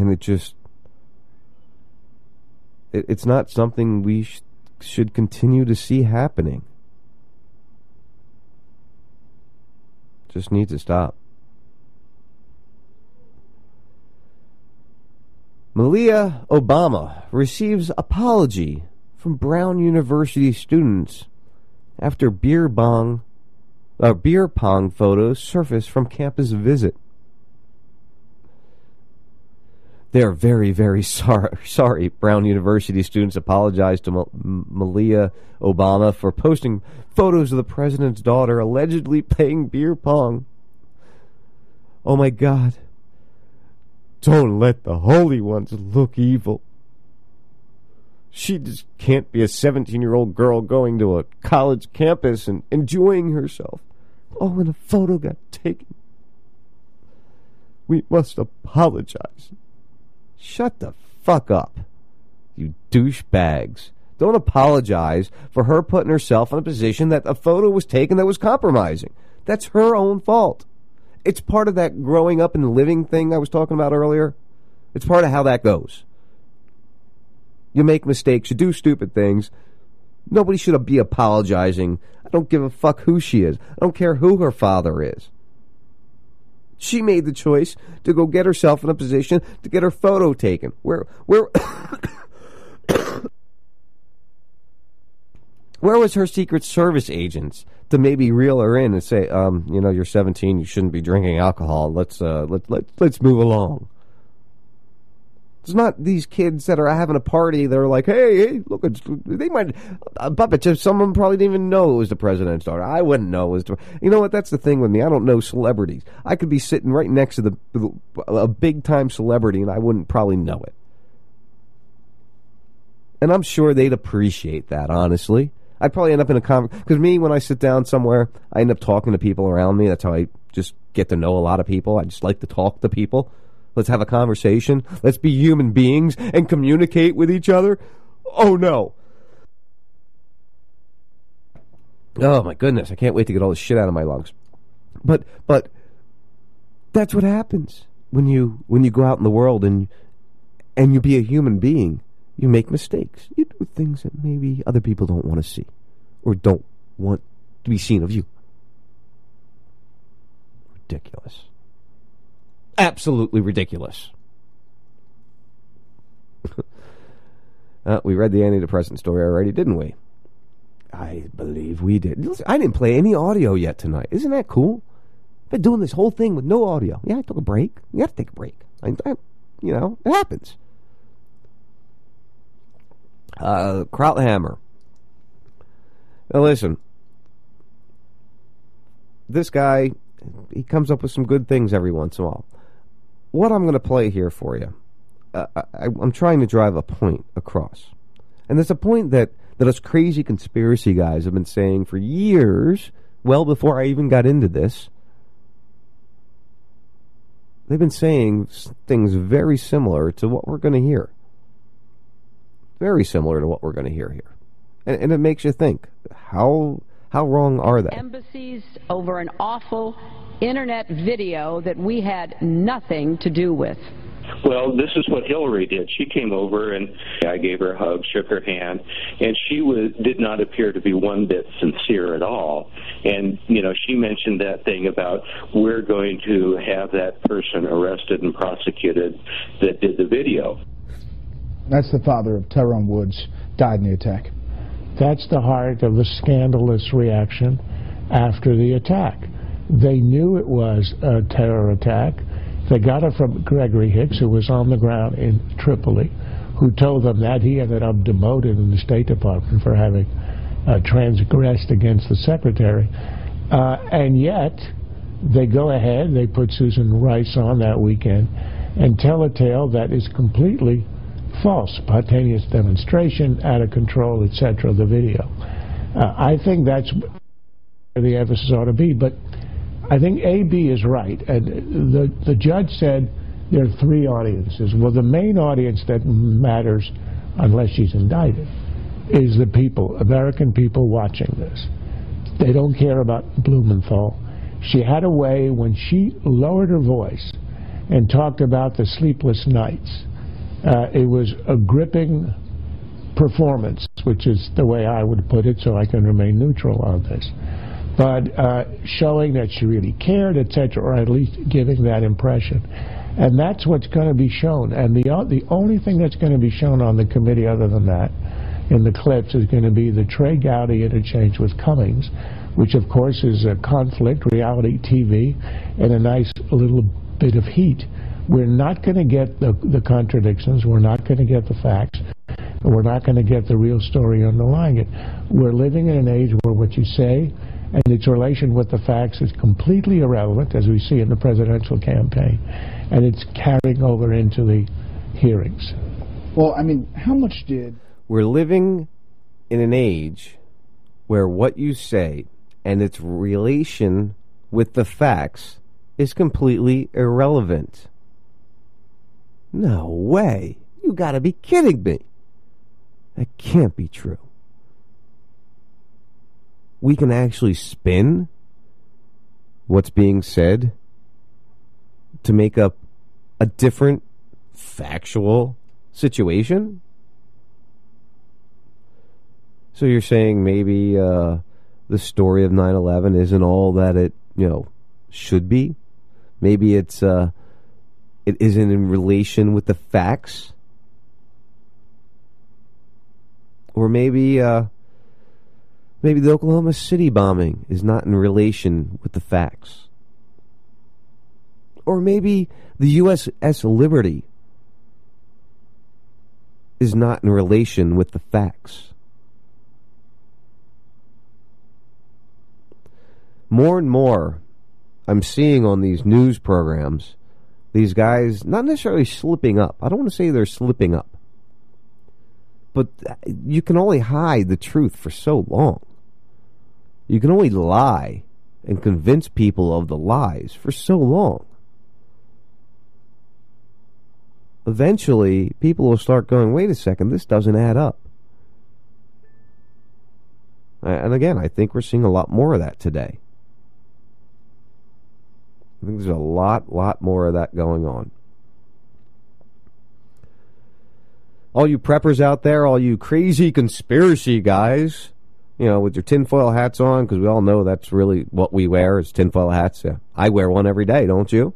and it just it, it's not something we sh- should continue to see happening. Just need to stop. Malia Obama receives apology from Brown University students after beer bong uh, beer pong photos surface from campus visit. They are very, very sorry. Sorry, Brown University students apologized to Mal- Malia Obama for posting photos of the president's daughter allegedly playing beer pong. Oh my God! Don't let the holy ones look evil. She just can't be a 17 year old girl going to a college campus and enjoying herself. Oh, and a photo got taken. We must apologize. Shut the fuck up, you douchebags. Don't apologize for her putting herself in a position that a photo was taken that was compromising. That's her own fault. It's part of that growing up and living thing I was talking about earlier. It's part of how that goes. You make mistakes, you do stupid things. Nobody should be apologizing. I don't give a fuck who she is. I don't care who her father is. She made the choice to go get herself in a position to get her photo taken. Where where Where was her Secret Service agents to maybe reel her in and say, um, you know, you're 17, you shouldn't be drinking alcohol. Let's uh, let let let's move along. It's not these kids that are having a party. They're like, hey, hey, look, it's, they might, uh, Puppet, just someone probably didn't even know it was the president's daughter. I wouldn't know it was the, you know what? That's the thing with me. I don't know celebrities. I could be sitting right next to the, a big time celebrity and I wouldn't probably know it. And I'm sure they'd appreciate that, honestly. I'd probably end up in a conversation, because me, when I sit down somewhere, I end up talking to people around me. That's how I just get to know a lot of people. I just like to talk to people. Let's have a conversation. Let's be human beings and communicate with each other. Oh no. Oh my goodness, I can't wait to get all this shit out of my lungs. But but that's what happens when you when you go out in the world and and you be a human being. You make mistakes. You do things that maybe other people don't want to see or don't want to be seen of you. Ridiculous absolutely ridiculous. uh, we read the antidepressant story already, didn't we? I believe we did. Listen, I didn't play any audio yet tonight. Isn't that cool? I've been doing this whole thing with no audio. Yeah, I took a break. You got to take a break. I, I, you know, it happens. Uh, Krauthammer. Now listen, this guy, he comes up with some good things every once in a while what I'm going to play here for you, uh, I, I'm trying to drive a point across. And there's a point that, that us crazy conspiracy guys have been saying for years, well before I even got into this. They've been saying things very similar to what we're going to hear. Very similar to what we're going to hear here. And, and it makes you think, how how wrong are they? Embassies over an awful internet video that we had nothing to do with. Well, this is what Hillary did. She came over and I gave her a hug, shook her hand, and she was did not appear to be one bit sincere at all. And you know, she mentioned that thing about we're going to have that person arrested and prosecuted that did the video. That's the father of Tyrone Woods, died in the attack. That's the heart of the scandalous reaction after the attack. They knew it was a terror attack. They got it from Gregory Hicks, who was on the ground in Tripoli, who told them that he ended up demoted in the State Department for having uh, transgressed against the secretary. Uh, and yet, they go ahead, they put Susan Rice on that weekend, and tell a tale that is completely false. Spontaneous demonstration, out of control, etc., the video. Uh, I think that's where the emphasis ought to be. But I think AB is right. And the, the judge said there are three audiences. Well, the main audience that matters, unless she's indicted, is the people, American people watching this. They don't care about Blumenthal. She had a way when she lowered her voice and talked about the sleepless nights. Uh, it was a gripping performance, which is the way I would put it, so I can remain neutral on this. But uh, showing that she really cared, etc., or at least giving that impression. And that's what's going to be shown. And the, o- the only thing that's going to be shown on the committee other than that in the clips is going to be the Trey Gowdy interchange with Cummings, which of course is a conflict, reality TV, and a nice little bit of heat. We're not going to get the, the contradictions. We're not going to get the facts. We're not going to get the real story underlying it. We're living in an age where what you say and its relation with the facts is completely irrelevant, as we see in the presidential campaign, and it's carrying over into the hearings. Well, I mean, how much did We're living in an age where what you say and its relation with the facts is completely irrelevant. No way. You gotta be kidding me. That can't be true. We can actually spin what's being said to make up a different factual situation? So you're saying maybe uh, the story of 9/11 isn't all that it you know should be? Maybe it's uh, it isn't in relation with the facts, or maybe uh, maybe the Oklahoma City bombing is not in relation with the facts, or maybe the USS Liberty is not in relation with the facts. More and more, I'm seeing on these news programs these guys not necessarily slipping up. I don't want to say they're slipping up, but you can only hide the truth for so long. You can only lie and convince people of the lies for so long. Eventually, people will start going, wait a second, this doesn't add up. And again, I think we're seeing a lot more of that today. I think there's a lot, lot more of that going on. All you preppers out there, all you crazy conspiracy guys, you know, with your tinfoil hats on, because we all know that's really what we wear is tinfoil hats. Yeah. I wear one every day, don't you?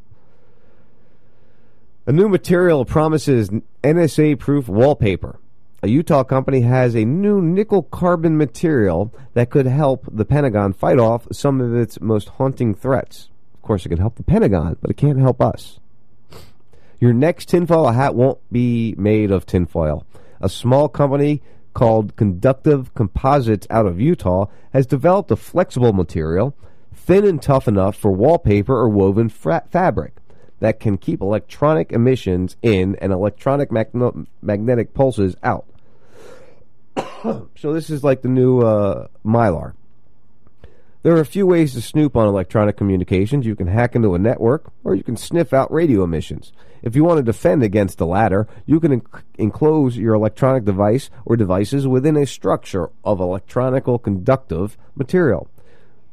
A new material promises NSA proof wallpaper. A Utah company has a new nickel carbon material that could help the Pentagon fight off some of its most haunting threats. Of course, it can help the Pentagon, but it can't help us. Your next tinfoil hat won't be made of tinfoil. A small company called Conductive Composites out of Utah has developed a flexible material, thin and tough enough for wallpaper or woven fra- fabric that can keep electronic emissions in and electronic magnetic pulses out. so this is like the new uh, Mylar. There are a few ways to snoop on electronic communications. You can hack into a network, or you can sniff out radio emissions. If you want to defend against the latter, you can enc- enclose your electronic device or devices within a structure of electronical conductive material.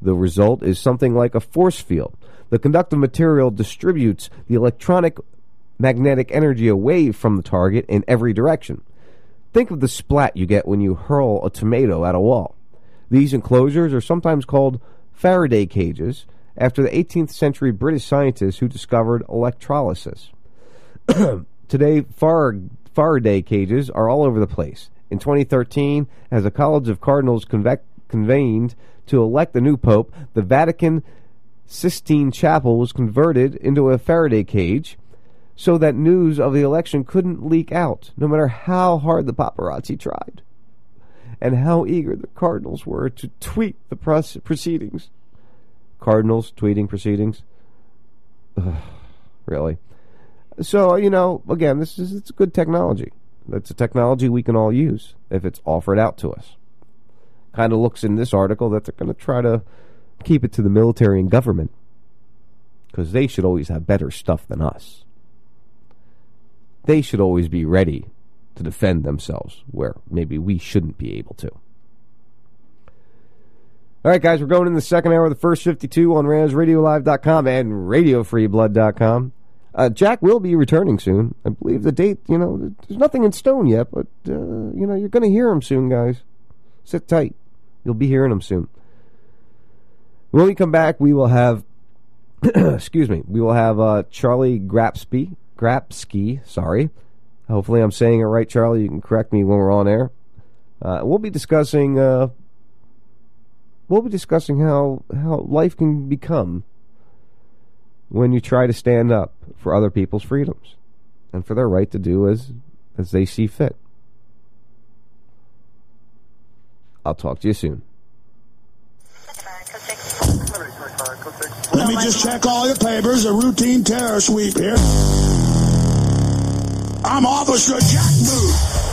The result is something like a force field. The conductive material distributes the electronic magnetic energy away from the target in every direction. Think of the splat you get when you hurl a tomato at a wall. These enclosures are sometimes called Faraday cages after the 18th century British scientist who discovered electrolysis. Today, Far- Faraday cages are all over the place. In 2013, as a College of Cardinals convened to elect a new pope, the Vatican Sistine Chapel was converted into a Faraday cage so that news of the election couldn't leak out, no matter how hard the paparazzi tried and how eager the Cardinals were to tweet the proceedings. Cardinals tweeting proceedings? Ugh, really? So, you know, again, this is it's good technology. It's a technology we can all use if it's offered out to us. Kind of looks in this article that they're going to try to keep it to the military and government because they should always have better stuff than us. They should always be ready to defend themselves where maybe we shouldn't be able to. All right, guys, we're going in the second hour of the first 52 on RazRadioLive.com and RadioFreeBlood.com. Uh, Jack will be returning soon. I believe the date, you know, there's nothing in stone yet, but, uh, you know, you're going to hear him soon, guys. Sit tight. You'll be hearing him soon. When we come back, we will have, excuse me, we will have uh, Charlie Grapsby, Grapski, sorry. Hopefully I'm saying it right, Charlie. You can correct me when we're on air. Uh, we'll be discussing, uh, we'll be discussing how, how life can become when you try to stand up for other people's freedoms and for their right to do as as they see fit. I'll talk to you soon. Let me just check all your papers. A routine terror sweep here. I'm Officer Jack Boot.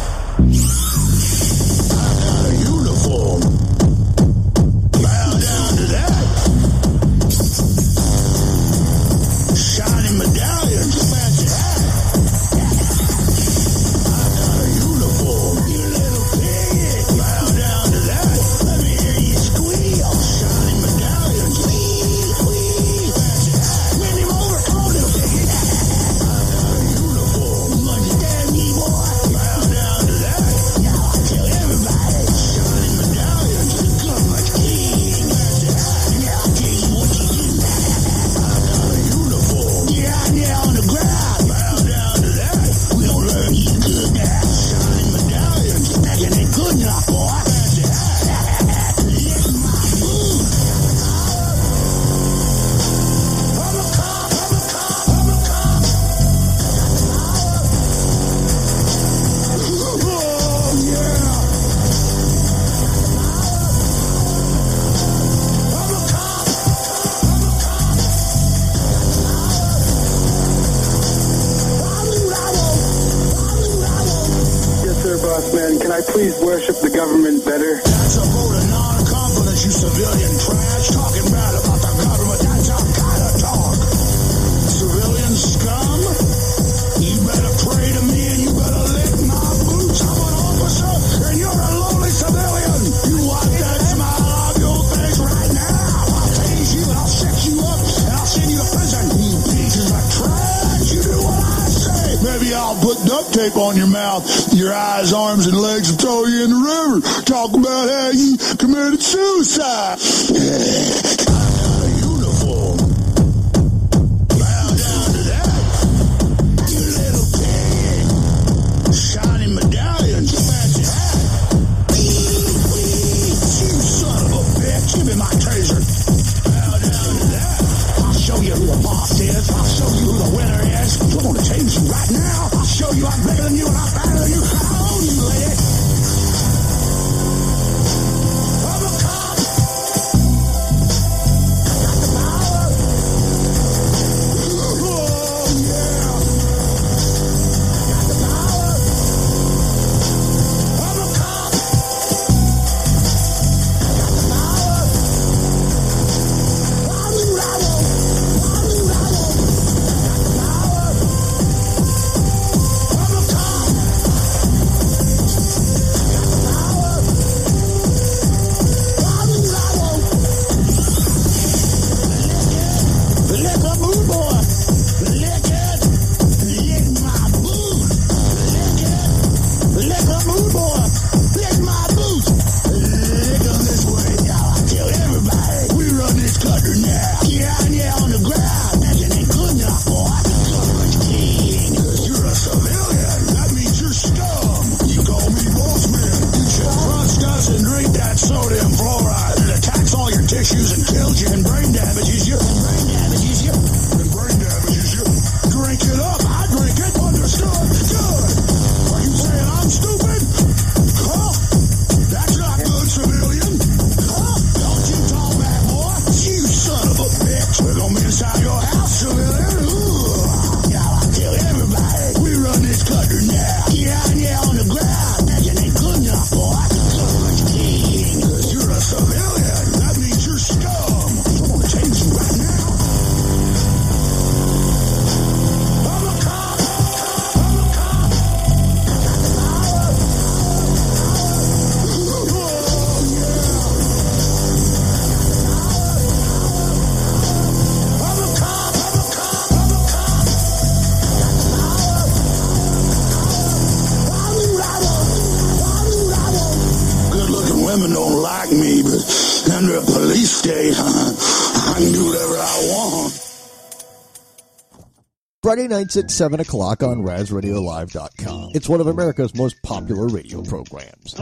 Friday nights at 7 o'clock on RazRadioLive.com. It's one of America's most popular radio programs.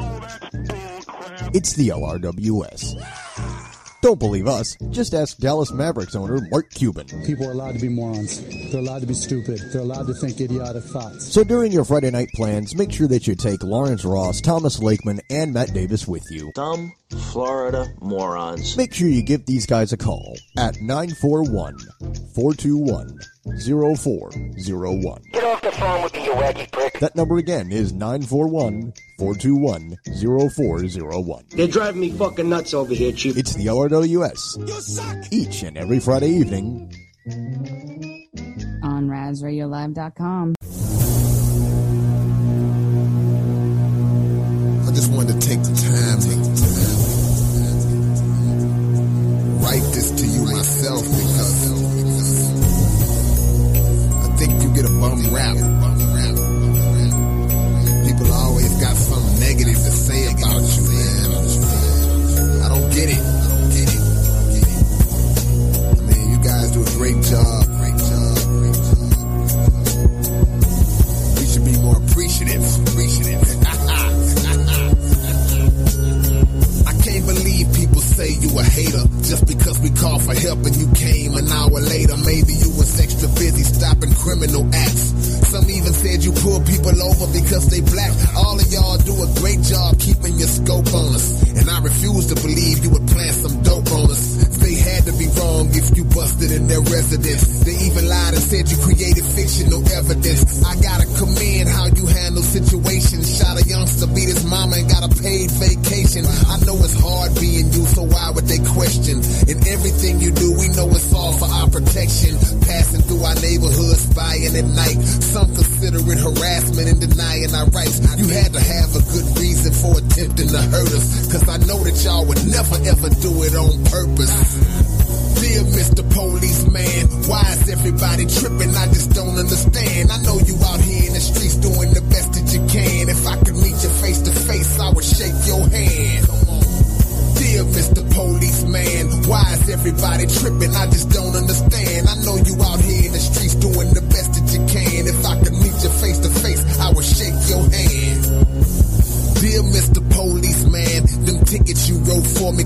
It's the LRWS. Don't believe us? Just ask Dallas Mavericks owner Mark Cuban. People are allowed to be morons. They're allowed to be stupid. They're allowed to think idiotic thoughts. So during your Friday night plans, make sure that you take Lawrence Ross, Thomas Lakeman, and Matt Davis with you. Dumb Florida morons. Make sure you give these guys a call at 941 421 941 Get off the phone with me, you wacky prick. That number again is 941-421-0401. They're driving me fucking nuts over here, Chief. It's the LRWS. You suck! Each and every Friday evening. On RazRadioLive.com. Everybody tripping, I just don't understand. I know you out here in the streets doing the best that you can. If I could meet you face to face, I would shake your hand. Dear Mr. Policeman, them tickets you wrote for me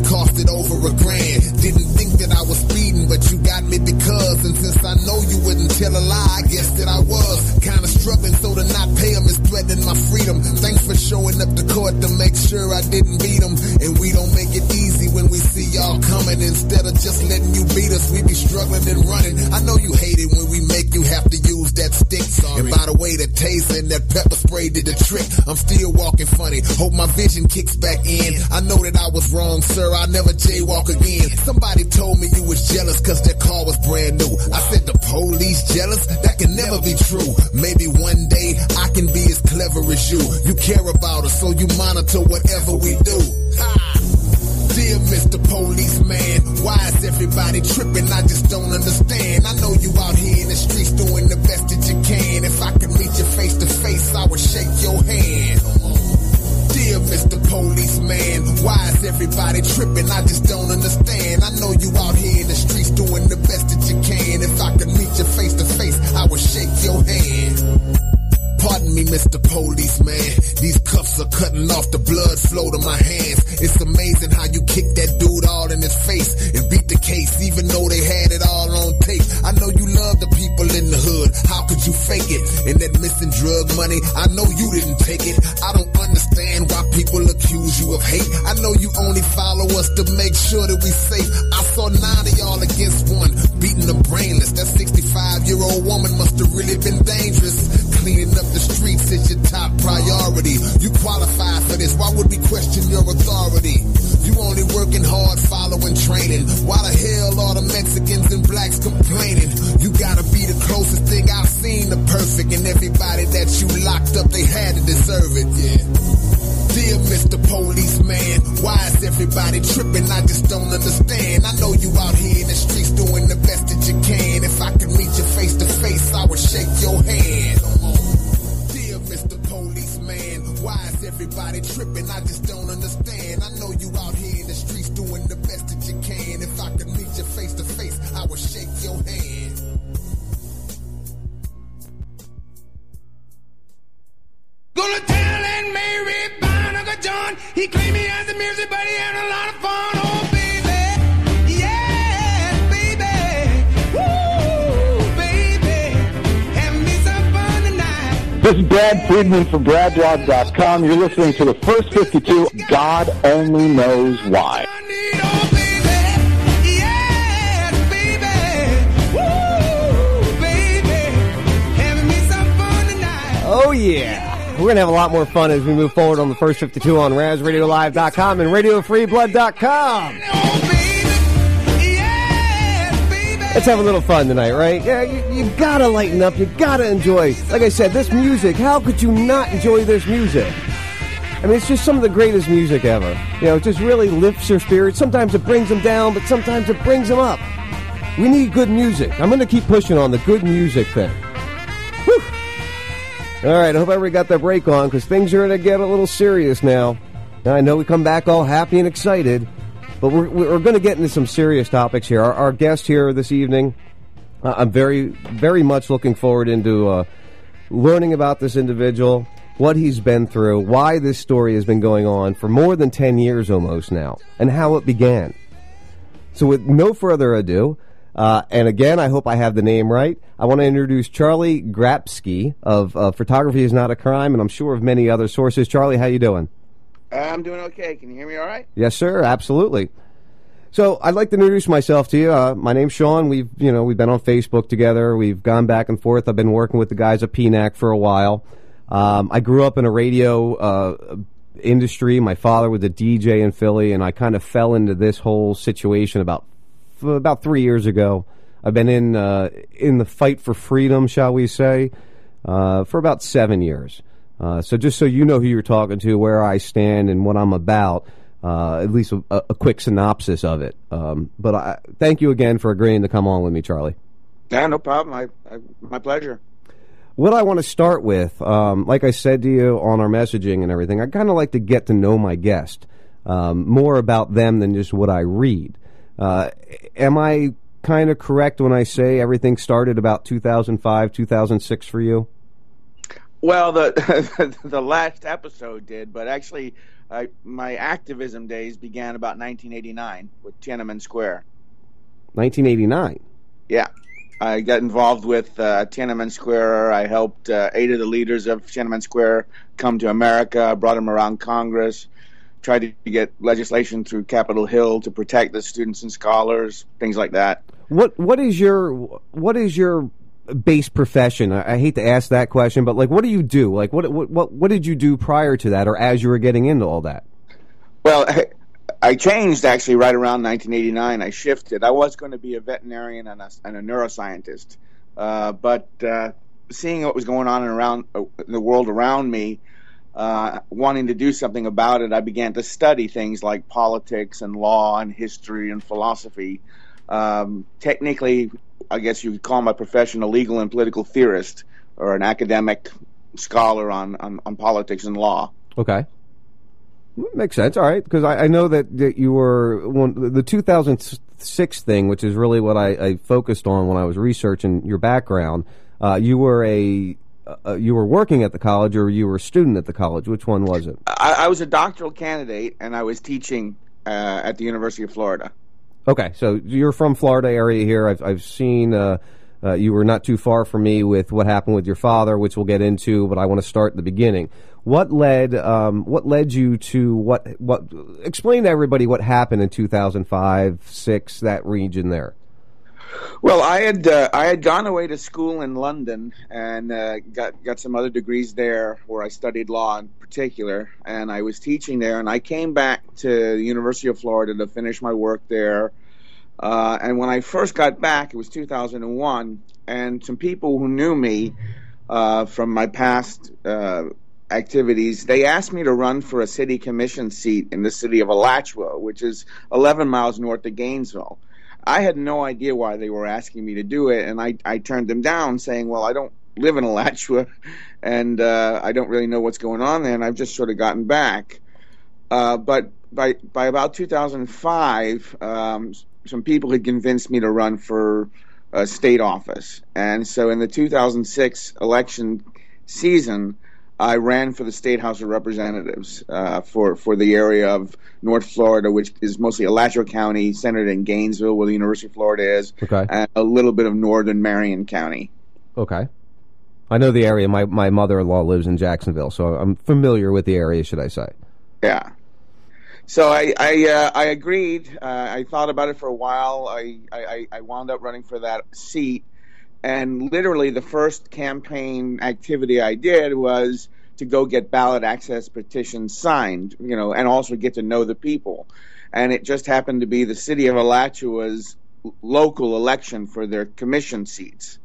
acting funny. Hope my vision kicks back in. I know that I was wrong, sir. I'll never jaywalk again. Somebody told me you was jealous cause their car was brand new. I said the police jealous? That can never be true. Maybe one day I can be as clever as you. You care about us, so you monitor whatever You're listening to the first 52. God only knows why. Oh, yeah. We're going to have a lot more fun as we move forward on the first 52 on RazRadioLive.com and RadioFreeBlood.com. Let's have a little fun tonight, right? Yeah, you, you gotta lighten up. You gotta enjoy. Like I said, this music. How could you not enjoy this music? I mean, it's just some of the greatest music ever. You know, it just really lifts your spirits. Sometimes it brings them down, but sometimes it brings them up. We need good music. I'm going to keep pushing on the good music thing. Whew. All right, I hope everybody got their break on because things are going to get a little serious now. Now, I know we come back all happy and excited, but we're, we're going to get into some serious topics here. Our, our guest here this evening, uh, I'm very, very much looking forward into uh, learning about this individual, what he's been through, why this story has been going on for more than 10 years almost now, and how it began. So, with no further ado, uh, and again, I hope I have the name right. I want to introduce Charlie Grapski of uh, Photography is Not a Crime, and I'm sure of many other sources. Charlie, how you doing? I'm doing okay. Can you hear me all right? Yes, sir. Absolutely. So I'd like to introduce myself to you. Uh, my name's Sean. We've you know we've been on Facebook together. We've gone back and forth. I've been working with the guys at PINAC for a while. Um, I grew up in a radio uh, industry. My father was a DJ in Philly, and I kind of fell into this whole situation about about three years ago. I've been in uh, in the fight for freedom, shall we say, uh, for about seven years. Uh, so just so you know who you're talking to, where I stand, and what I'm about, uh, at least a, a quick synopsis of it. Um, but I, thank you again for agreeing to come on with me, Charlie. Yeah, no problem. I, I my pleasure. What I want to start with, um, like I said to you on our messaging and everything, I kind of like to get to know my guest um, more about them than just what I read. Uh, am I kind of correct when I say everything started about 2005, 2006 for you? Well, the the last episode did, but actually, I, my activism days began about 1989 with Tiananmen Square. 1989. Yeah, I got involved with uh, Tiananmen Square. I helped uh, eight of the leaders of Tiananmen Square come to America. Brought them around Congress. Tried to get legislation through Capitol Hill to protect the students and scholars, things like that. What what is your what is your base profession? I, I hate to ask that question, but like, what do you do? Like, what what what, what did you do prior to that, or as you were getting into all that? Well, I, changed actually right around 1989. I shifted. I was going to be a veterinarian and a, and a neuroscientist, uh, but uh, seeing what was going on in around uh, the world around me, uh, wanting to do something about it, I began to study things like politics and law and history and philosophy. Um, technically, I guess you could call my profession a legal and political theorist or an academic scholar on, on, on politics and law. Okay. Makes sense. All right, because I, I know that, that you were one, the 2006 thing, which is really what I, I focused on when I was researching your background. Uh, you were a uh, you were working at the college, or you were a student at the college. Which one was it? I, I was a doctoral candidate, and I was teaching uh, at the University of Florida. Okay, so you're from Florida area here. I've I've seen uh, uh, you were not too far from me with what happened with your father, which we'll get into. But I want to start at the beginning. What led um, what led you to what what? Explain to everybody what happened in 2005, six that region there. Well, I had uh, I had gone away to school in London and uh, got got some other degrees there where I studied law in particular, and I was teaching there. And I came back to the University of Florida to finish my work there. Uh, and when I first got back, it was 2001, and some people who knew me uh, from my past uh, activities, they asked me to run for a city commission seat in the city of Alachua, which is 11 miles north of Gainesville. I had no idea why they were asking me to do it, and I, I turned them down, saying, "Well, I don't live in Alachua, and uh, I don't really know what's going on there, and I've just sort of gotten back." Uh, but by by about 2005, um, some people had convinced me to run for uh, state office. And so in the 2006 election season, I ran for the state House of Representatives uh, for for the area of North Florida, which is mostly Alachua County, centered in Gainesville, where the University of Florida is, Okay. and a little bit of northern Marion County. Okay. I know the area. My my mother in law lives in Jacksonville, so I'm familiar with the area. Should I say? Yeah. So I I, uh, I agreed. Uh, I thought about it for a while. I, I I wound up running for that seat, and literally the first campaign activity I did was to go get ballot access petitions signed. You know, and also get to know the people. And it just happened to be the city of Alachua's local election for their commission seats.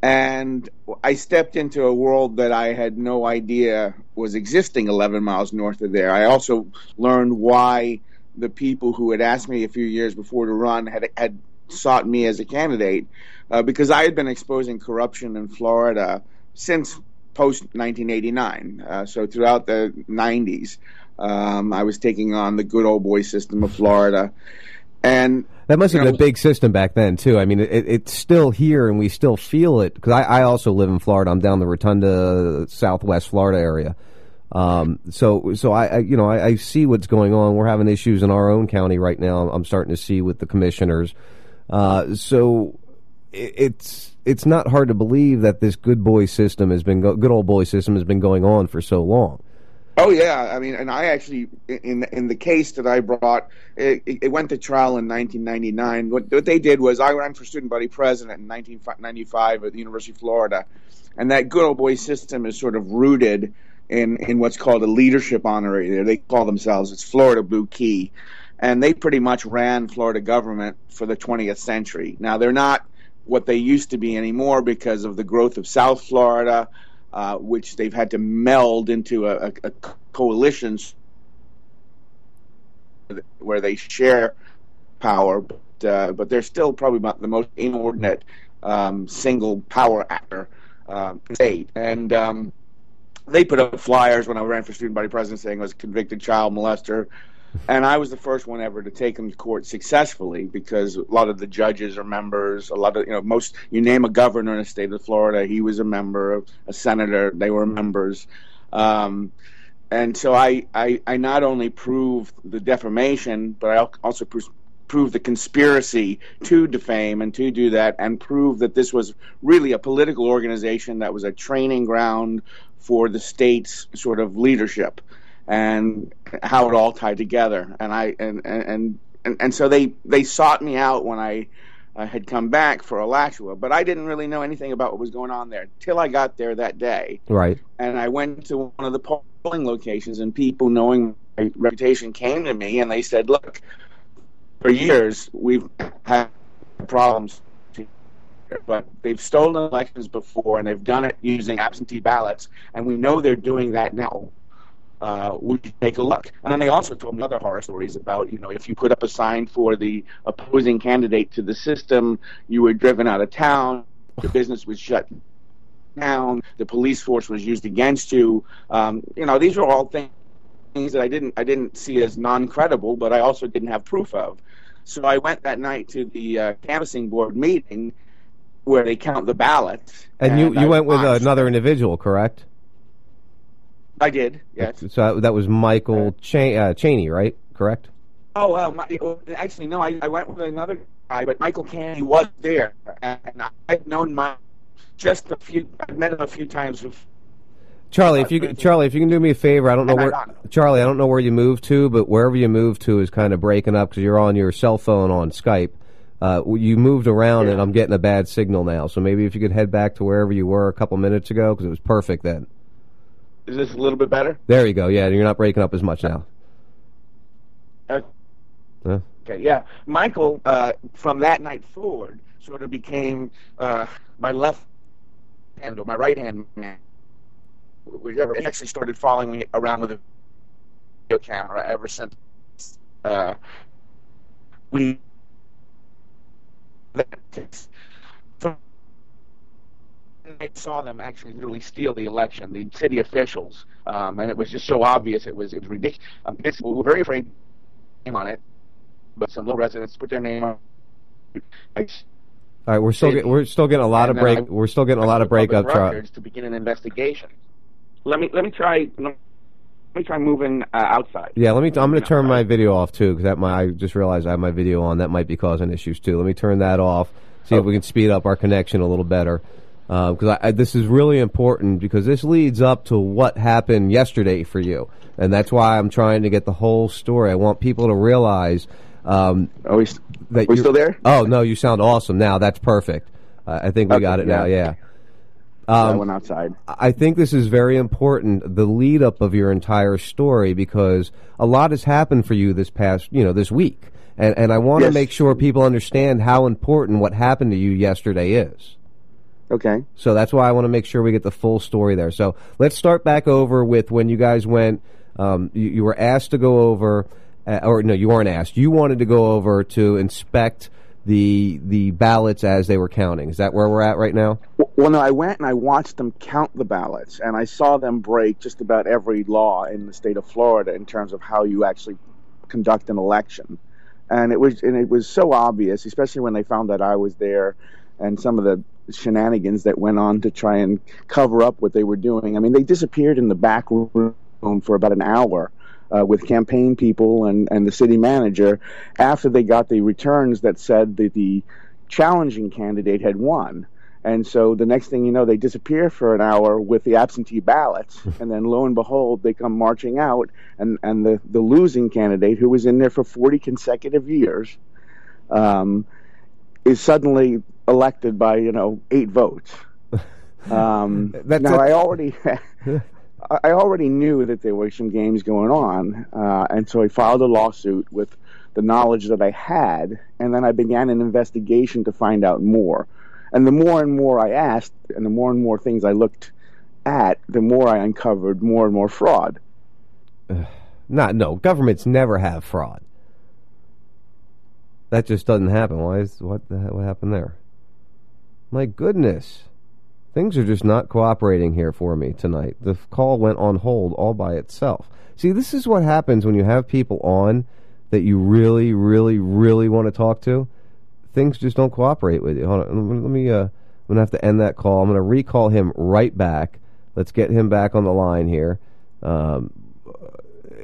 And I stepped into a world that I had no idea was existing 11 miles north of there. I also learned why the people who had asked me a few years before to run had, had sought me as a candidate uh, because I had been exposing corruption in Florida since post 1989. Uh, so throughout the 90s, um, I was taking on the good old boy system of Florida. And That must have been know, a big system back then too. I mean, it, it's still here, and we still feel it. Because I, I also live in Florida. I'm down the Rotonda, Southwest Florida area. Um, so, so I, I you know, I, I see what's going on. We're having issues in our own county right now. I'm starting to see with the commissioners. Uh, so it, it's it's not hard to believe that this good boy system has been go- good old boy system has been going on for so long. Oh yeah, I mean, and I actually in in the case that I brought, it, it went to trial in 1999. What, what they did was I ran for student body president in 1995 at the University of Florida, and that good old boy system is sort of rooted in in what's called a leadership honorary. They call themselves it's Florida Blue Key, and they pretty much ran Florida government for the 20th century. Now they're not what they used to be anymore because of the growth of South Florida uh, which they've had to meld into a, a, coalition where they share power, but, uh, but they're still probably about the most inordinate um, single power actor um, state. And um, they put up flyers when I ran for student body president saying I was a convicted child molester. And I was the first one ever to take him to court successfully because a lot of the judges are members. A lot of you know most you name a governor in the state of Florida, he was a member. A senator, they were members. Um, and so I, I I not only proved the defamation, but I also proved prove the conspiracy to defame and to do that, and prove that this was really a political organization that was a training ground for the state's sort of leadership and how it all tied together. And I and and and, and so they they sought me out when I. I had come back for Alachua, but I didn't really know anything about what was going on there till I got there that day. Right. And I went to one of the polling locations, and people knowing my reputation came to me and they said, "Look, for years we've had problems, but they've stolen elections before, and they've done it using absentee ballots, and we know they're doing that now." Uh, would you take a look? And then they also told me other horror stories about, you know, if you put up a sign for the opposing candidate to the system, you were driven out of town, the business was shut down, the police force was used against you. Um, you know, these were all things that I didn't I didn't see as non-credible, but I also didn't have proof of. So I went that night to the uh, canvassing board meeting where they count the ballots. And, you, I you went with another individual, correct? I did, yes. So that, was Michael Cha- uh, Cheney, right? Correct. Oh well, my, actually no. I, I went with another guy, but Michael Cheney was there, and I'd known my just a few. I'd met him a few times. Before. Charlie, if you could- Charlie, if you can do me a favor, I don't know I where Charlie, I don't know where you moved to, but wherever you moved to is kind of breaking up because you're on your cell phone on Skype. Uh, you moved around, and I'm getting a bad signal now. So maybe if you could head back to wherever you were a couple minutes ago because it was perfect then. Is this a little bit better? There you go. Yeah, you're not breaking up as much now. Uh, Huh? Okay, yeah. Michael, uh, from that night forward, sort of became uh, my left hand or my right hand man. Whichever. He actually started following me around with a video camera ever since uh, we. I saw them actually literally steal the election, the city officials, um, and it was just so obvious. It was it was ridiculous. Um, we were very afraid name on it, but some local residents put their name on. I, All right, we're still get, we're still getting a lot And of break. I- we're still getting a lot of breakup. Records to begin an investigation. Let me let me try let me try moving uh, outside. Yeah, let me. I'm going to turn my video off too because that might. I just realized I have my video on. That might be causing issues too. Let me turn that off. See if we can speed up our connection a little better. Because I, I, this is really important because this leads up to what happened yesterday for you, and that's why I'm trying to get the whole story. I want people to realize. Um, Are we, that we you're- still there? Oh no, you sound awesome now. That's perfect. Uh, I think we Okay, got it yeah. now. Yeah. I Um, went outside. I think this is very important, the lead up of your entire story, because a lot has happened for you this past, you know, this week. And, and I want to Yes. make sure people understand how important what happened to you yesterday is. Okay. So that's why I want to make sure we get the full story there. So let's start back over with when you guys went, um, you, you were asked to go over, uh, or no, you weren't asked. You wanted to go over to inspect the the ballots as they were counting. Is that where we're at right now? Well, no, I went and I watched them count the ballots, and I saw them break just about every law in the state of Florida in terms of how you actually conduct an election. And it was and it was so obvious, especially when they found that I was there, and some of the shenanigans that went on to try and cover up what they were doing. I mean, they disappeared in the back room for about an hour. Uh, with campaign people and, and the city manager after they got the returns that said that the challenging candidate had won. And so the next thing you know, they disappear for an hour with the absentee ballots. and then lo and behold, they come marching out. And, and the, the losing candidate, who was in there for 40 consecutive years, um, is suddenly elected by, you know, eight votes. Um, now, I already. I I already knew that there were some games going on, uh, and so I filed a lawsuit with the knowledge that I had, and then I began an investigation to find out more. And the more and more I asked, and the more and more things I looked at, the more I uncovered more and more fraud. Not no. Governments never have fraud. That just doesn't happen. Why is what the what happened there? My goodness. Things are just not cooperating here for me tonight. The call went on hold all by itself. See, this is what happens when you have people on that you really, really, really want to talk to. Things just don't cooperate with you. Hold on, let me- Uh, I'm gonna have to end that call. I'm gonna recall him right back. Let's get him back on the line here. Um,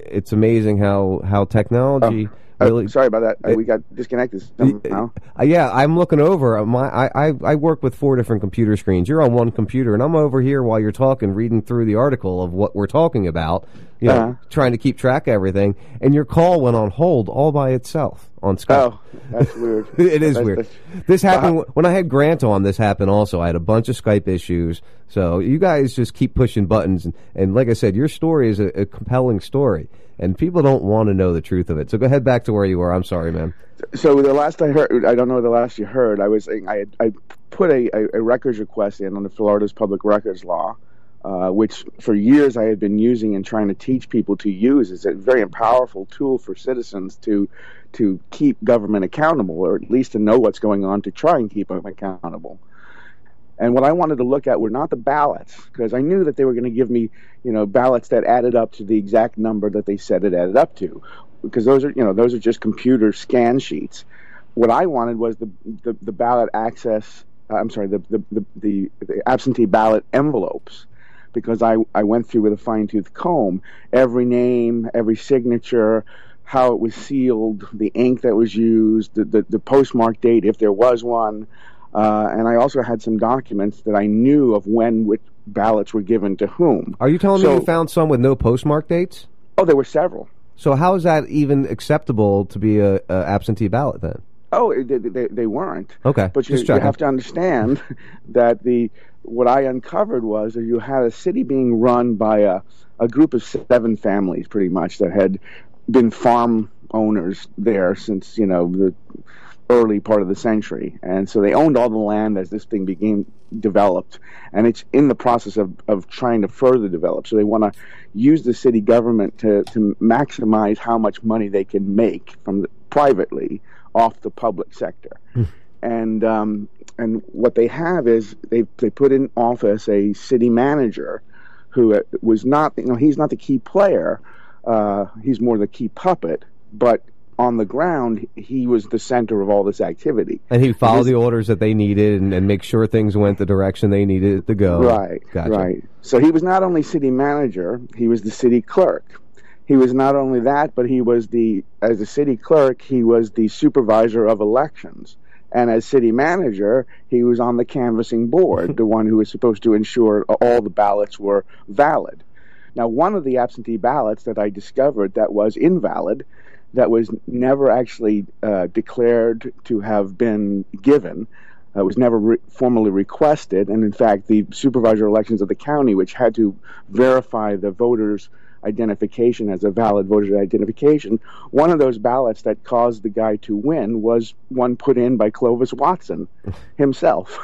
it's amazing how how technology Uh, really. sorry about that. Uh, we got disconnected somehow. Uh, yeah, I'm looking over uh, my. I, I I work with four different computer screens. You're on one computer, and I'm over here while you're talking, reading through the article of what we're talking about. You know, Uh-huh. trying to keep track of everything. And your call went on hold all by itself on Skype. Oh, that's weird. it is That's- weird. that's- This happened when I had Grant on. This happened also. I had a bunch of Skype issues. So you guys just keep pushing buttons, and, and like I said, your story is a, a compelling story, and people don't want to know the truth of it. So go ahead back to where you were. I'm sorry, man. So the last I heard, I don't know the last you heard. I was I had, I put a, a, a records request in under Florida's public records law, uh, which for years I had been using and trying to teach people to use. is a very powerful tool for citizens to to keep government accountable, or at least to know what's going on to try and keep them accountable. And what I wanted to look at were not the ballots, because I knew that they were going to give me, you know, ballots that added up to the exact number that they said it added up to, because those are, you know, those are just computer scan sheets. What I wanted was the the, the ballot access. Uh, I'm sorry, the the, the the the absentee ballot envelopes, because I I went through with a fine tooth comb every name, every signature, how it was sealed, the ink that was used, the the, the postmark date if there was one. Uh, and I also had some documents that I knew of when which ballots were given to whom. Are you telling So- me you found some with no postmark dates? Oh, there were several. So how is that even acceptable to be a, a absentee ballot then? Oh, they, they, they weren't. Okay, But you, you have to understand that the what I uncovered was that you had a city being run by a, a group of seven families, pretty much, that had been farm owners there since you know the early part of the century, and so they owned all the land as this thing became developed, and it's in the process of, of trying to further develop. So they want to use the city government to, to maximize how much money they can make from the, privately off the public sector. and um, and what they have is they they put in office a city manager who uh, was not you know he's not the key player, uh, he's more the key puppet, but on the ground, he was the center of all this activity. And he followed the orders that they needed and, and make sure things went the direction they needed it to go. Right, Gotcha. right. So he was not only city manager, he was the city clerk. He was not only that, but he was the, as a city clerk, he was the supervisor of elections. And as city manager, he was on the canvassing board, the one who was supposed to ensure all the ballots were valid. Now, one of the absentee ballots that I discovered that was invalid, that was never actually uh, declared to have been given, uh, was never re- formally requested, and in fact, the supervisor elections of the county, which had to verify the voters' identification as a valid voter identification, one of those ballots that caused the guy to win was one put in by Clovis Watson himself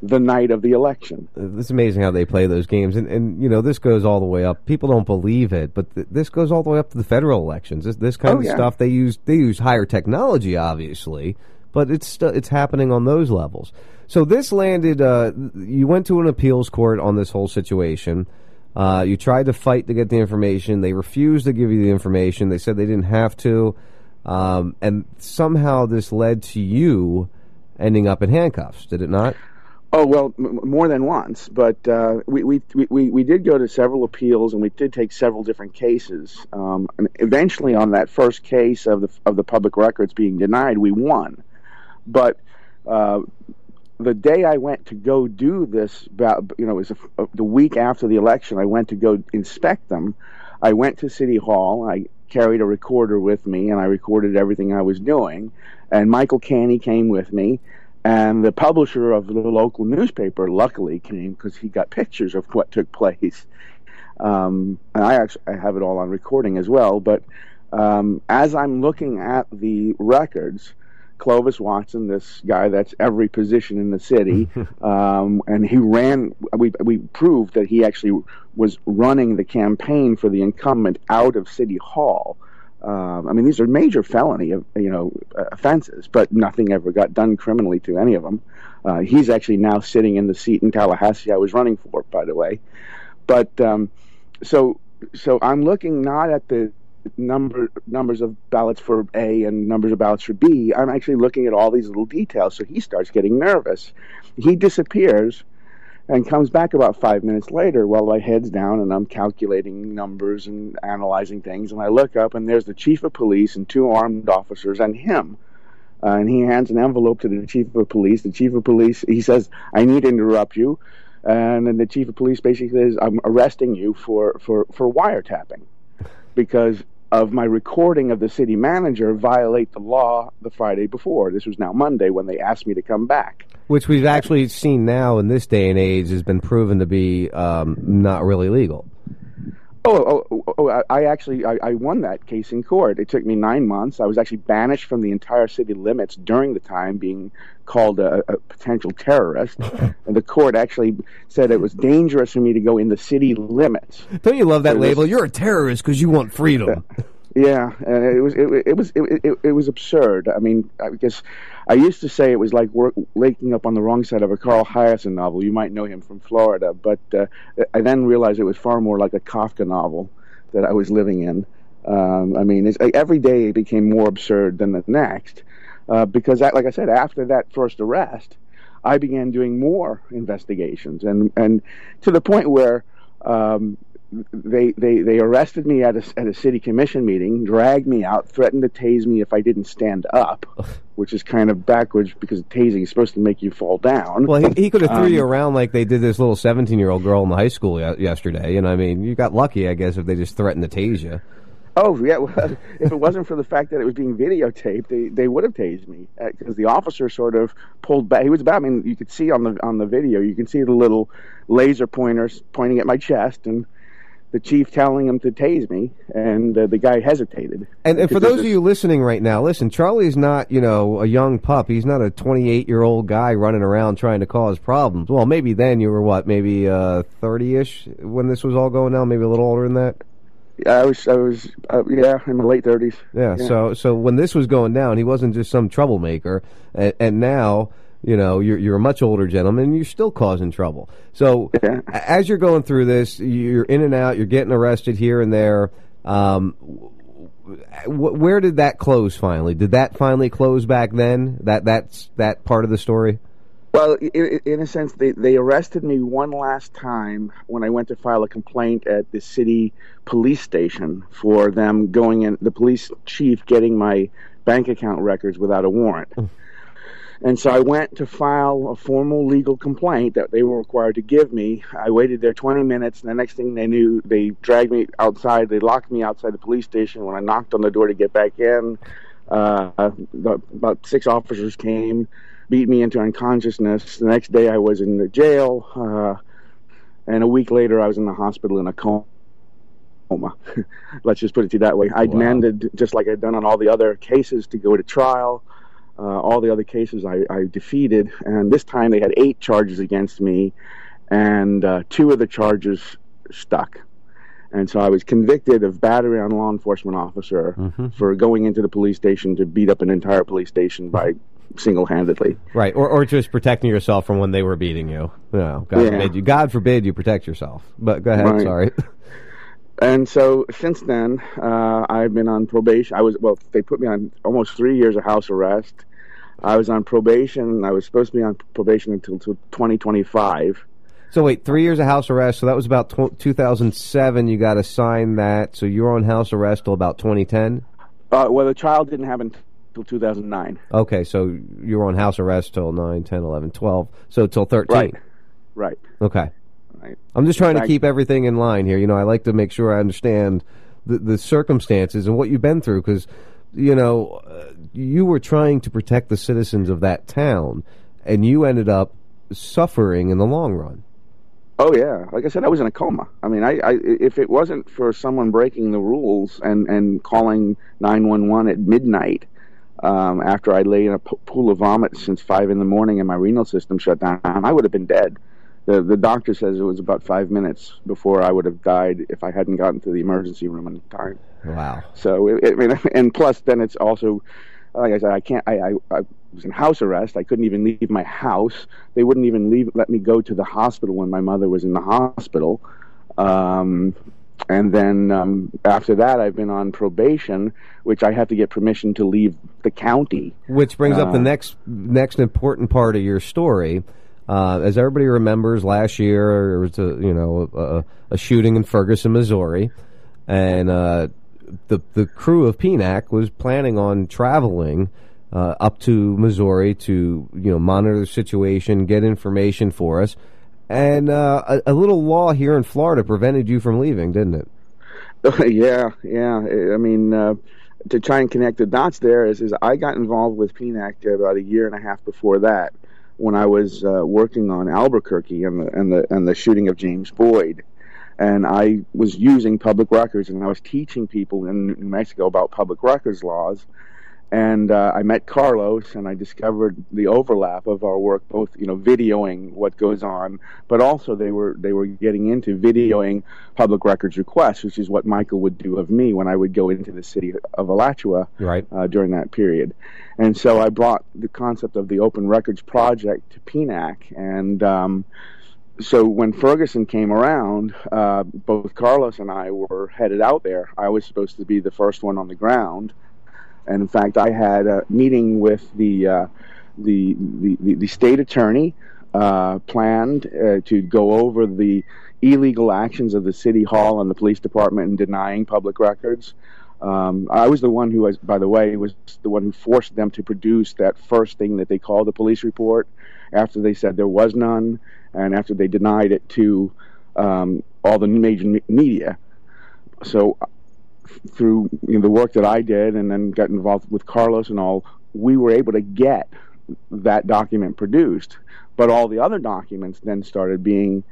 the night of the election. It's amazing how they play those games, and, and you know this goes all the way up. People don't believe it, but th- this goes all the way up to the federal elections. This, this kind Oh, of yeah. stuff they use they use higher technology, obviously, but it's st- it's happening on those levels. So this landed. Uh, you went to an appeals court on this whole situation. Uh, you tried to fight to get the information. They refused to give you the information. They said they didn't have to, um, and somehow this led to you ending up in handcuffs. Did it not? Oh well, m- more than once. But uh, we, we we we did go to several appeals, and we did take several different cases. Um, and eventually, on that first case of the of the public records being denied, we won. But uh, the day I went to go do this, about you know, it was a, uh, the week after the election. I went to go inspect them. I went to City Hall. I carried a recorder with me, and I recorded everything I was doing. And Michael Canney came with me, and the publisher of the local newspaper luckily came because he got pictures of what took place. Um, and I actually I have it all on recording as well. But um, as I'm looking at the records, Clovis Watson, this guy that's every position in the city, um, and he ran. We we proved that he actually was running the campaign for the incumbent out of City Hall. Um, I mean, these are major felony, you know, uh, offenses, but nothing ever got done criminally to any of them. Uh, he's actually now sitting in the seat in Tallahassee I was running for, by the way. But um, so so I'm looking not at the number numbers of ballots for A and numbers of ballots for B. I'm actually looking at all these little details. So he starts getting nervous. He disappears and comes back about five minutes later while my head's down and I'm calculating numbers and analyzing things. And I look up and there's the chief of police and two armed officers and him. Uh, and he hands an envelope to the chief of police. The chief of police, he says, I need to interrupt you. And then the chief of police basically says, I'm arresting you for, for, for wiretapping because of my recording of the city manager violate the law the Friday before. This was now Monday when they asked me to come back. Which we've actually seen now in this day and age has been proven to be um, not really legal. Oh, oh, oh, oh I actually I, I won that case in court. It took me nine months. I was actually banished from the entire city limits during the time, being called a, a potential terrorist. and the court actually said it was dangerous for me to go in the city limits. Don't you love that was- label? You're a terrorist because you want freedom. Yeah, and it was it, it was it, it, it was absurd. I mean, I guess I used to say it was like work, waking up on the wrong side of a Carl Hiaasen novel. You might know him from Florida, but uh, I then realized it was far more like a Kafka novel that I was living in. Um, I mean, every day it became more absurd than the next uh, because, like I said, after that first arrest, I began doing more investigations, and and to the point where. Um, they, they they arrested me at a, at a city commission meeting, dragged me out, threatened to tase me if I didn't stand up, which is kind of backwards because tasing is supposed to make you fall down. Well, he, he could have threw Um, you around like they did this little 17 year old girl in the high school ye- yesterday. And I mean, you got lucky, I guess, if they just threatened to tase you. Oh yeah, well, if it wasn't for the fact that it was being videotaped, they, they would have tased me because the officer sort of pulled back. He was about. I mean, you could see on the on the video, you can see the little laser pointers pointing at my chest, and the chief telling him to tase me, and uh, the guy hesitated. And, and for those of you listening right now, listen, Charlie's not, you know, a young pup. He's not a 28 year old guy running around trying to cause problems. Well, maybe then you were what, maybe uh 30 ish when this was all going down, maybe a little older than that. Yeah, I was, I was, uh, yeah, in my late thirties. Yeah, So, so when this was going down, he wasn't just some troublemaker, and, and now, you know, you're you're a much older gentleman. and You're still causing trouble. So, a- as you're going through this, you're in and out. You're getting arrested here and there. Um, wh- where did that close finally? Did that finally close back then? That that's that part of the story. Well, in a sense, they, they arrested me one last time when I went to file a complaint at the city police station for them going in, the police chief getting my bank account records without a warrant. And so I went to file a formal legal complaint that they were required to give me. I waited there 20 minutes, and the next thing they knew, they dragged me outside. They locked me outside the police station. When I knocked on the door to get back in, uh, about six officers came, beat me into unconsciousness. The next day, I was in the jail, uh, and a week later, I was in the hospital in a coma. Let's just put it to you that way. I demanded, just like I'd done on all the other cases, to go to trial. Uh, all the other cases I, I defeated, and this time they had eight charges against me, and uh, two of the charges stuck. And so I was convicted of battery on a law enforcement officer for going into the police station to beat up an entire police station by single-handedly. Right, or or just protecting yourself from when they were beating you. No, God Yeah. forbid you. God forbid you protect yourself. But go ahead. Right. Sorry. And so since then, uh, I've been on probation. I was well, they put me on almost three years of house arrest. I was on probation. I was supposed to be on probation until, until 2025. So wait, three years of house arrest. So that was about 2007. You got assigned that. So you were on house arrest till about 2010. Uh, well, the trial didn't happen until 2009. Okay, so you were on house arrest till 9, 10, 11, 12. So till 13. Right. Right. Okay. Right. I'm just trying to fact- keep everything in line here. You know, I like to make sure I understand the, the circumstances and what you've been through because, you know, uh, you were trying to protect the citizens of that town and you ended up suffering in the long run. Oh yeah, like I said, I was in a coma. I mean, I, I if it wasn't for someone breaking the rules and and calling nine one one at midnight um, after I lay in a p- pool of vomit since five in the morning and my renal system shut down, I would have been dead. The the doctor says it was about five minutes before I would have died if I hadn't gotten to the emergency room in time. Wow. So it, I mean, and plus, then it's also, like I said, I can't. I, I, I was in house arrest. I couldn't even leave my house. They wouldn't even leave let me go to the hospital when my mother was in the hospital. Um, and then um, after that, I've been on probation, which I had to get permission to leave the county. Which brings up the Uh, next next important part of your story. Uh, as everybody remembers, last year there was a you know a, a shooting in Ferguson, Missouri, and uh, the the crew of PINAC was planning on traveling uh, up to Missouri to you know monitor the situation, get information for us, and uh, a, a little law here in Florida prevented you from leaving, didn't it? yeah, yeah. I mean, uh, to try and connect the dots there is, is I got involved with PINAC about a year and a half before that when I was uh, working on Albuquerque and the, and the and the shooting of James Boyd. And I was using public records, and I was teaching people in New Mexico about public records laws. And uh, I met Carlos, and I discovered the overlap of our work, both you know, videoing what goes on, but also they were they were getting into videoing public records requests, which is what Michael would do of me when I would go into the city of Alachua Right. uh, during that period. And so I brought the concept of the Open Records Project to PINAC. And um, so when Ferguson came around, uh, both Carlos and I were headed out there. I was supposed to be the first one on the ground. And in fact, I had a meeting with the, uh, the, the, the, the state attorney. Uh, planned uh, to go over the illegal actions of the city hall and the police department in denying public records. Um, I was the one who, was, by the way, was the one who forced them to produce that first thing that they called a police report after they said there was none and after they denied it to um, all the major me- media. So, through you know, the work that I did and then got involved with Carlos and all, we were able to get that document produced. But all the other documents then started being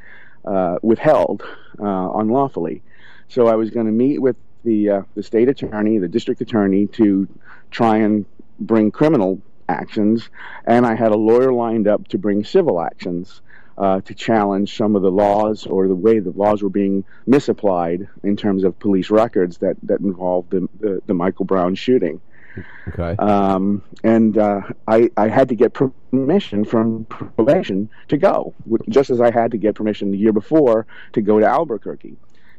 uh, withheld uh, unlawfully. So I was going to meet with the uh, the state attorney, the district attorney, to try and bring criminal actions, and I had a lawyer lined up to bring civil actions uh, to challenge some of the laws or the way the laws were being misapplied in terms of police records that that involved the the, the Michael Brown shooting. Okay. Um, and uh, I, I had to get permission from probation to go, just as I had to get permission the year before to go to Albuquerque.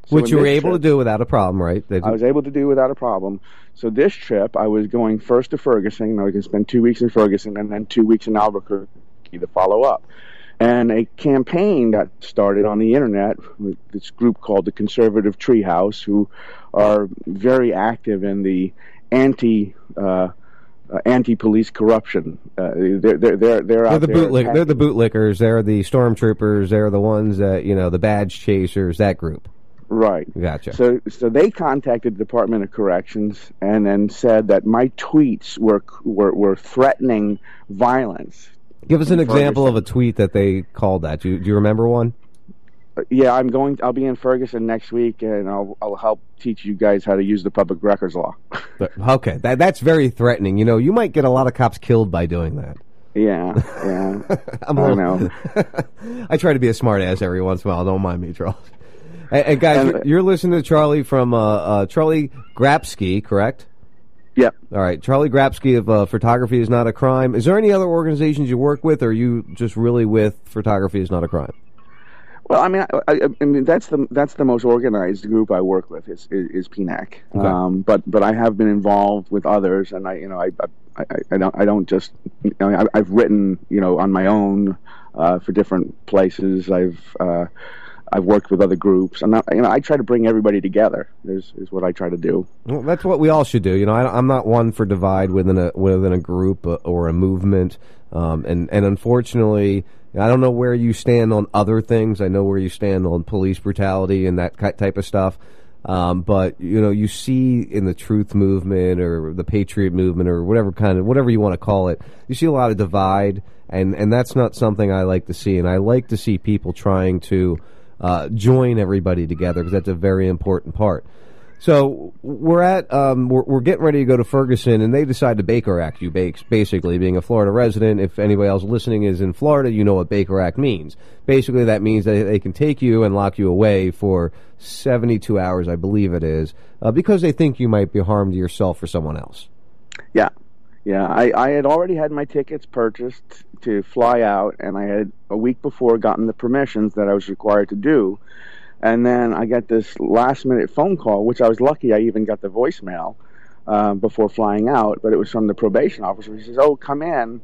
So Which you were able trip- to do without a problem, right? I was able to do without a problem. So this trip, I was going first to Ferguson. And I was going to spend two weeks in Ferguson and then two weeks in Albuquerque to follow up. And a campaign got started on the internet with this group called the Conservative Treehouse, who are very active in the anti uh, uh, anti police corruption. Uh, they're they're they're, they're They're out the there bootleg. They're the bootlickers. They're the stormtroopers. They're the ones that you know, the badge chasers. That group. Right. Gotcha. So, so they contacted the Department of Corrections and then said that my tweets were were, were threatening violence. Give us an example of a tweet that they called that. Do you, do you remember one? Uh, Yeah, I'm going. I'll be in Ferguson next week, and I'll I'll help teach you guys how to use the public records law. Okay, that that's very threatening. You know, you might get a lot of cops killed by doing that. Yeah, yeah. I'm I know. I try to be a smart ass every once in a while. Don't mind me, Charles. And, and guys, And- you're, you're listening to Charlie from uh, uh, Charlie Grapski, correct? Yep. All right, Charlie Grapski of uh, Photography is Not a Crime. Is there any other organizations you work with, or are you just really with Photography is Not a Crime? Well, I mean, I, I, I mean that's the that's the most organized group I work with is is, is PINAC. Okay. Um, but but I have been involved with others, and I you know I I, I, don't I don't just you know I, I've written you know on my own uh, for different places. I've uh, I've worked with other groups, and I, you know I try to bring everybody together. Is is what I try to do. Well, that's what we all should do. You know, I, I'm not one for divide within a within a group uh, or a movement, um, and and unfortunately, I don't know where you stand on other things. I know where you stand on police brutality and that type of stuff. Um, but you know, you see in the truth movement or the patriot movement or whatever kind of whatever you want to call it, you see a lot of divide, and and that's not something I like to see. And I like to see people trying to uh, join everybody together because that's a very important part. So we're at um, we're, we're getting ready to go to Ferguson, and they decide to Baker Act you. Bas- Basically, being a Florida resident, if anybody else listening is in Florida, you know what Baker Act means. Basically, that means that they can take you and lock you away for seventy-two hours, I believe it is, uh, because they think you might be harm to yourself or someone else. Yeah, yeah. I, I had already had my tickets purchased to fly out, and I had a week before gotten the permissions that I was required to do. And then I got this last minute phone call, which I was lucky I even got the voicemail uh, before flying out, but it was from the probation officer. He says, Oh, come in.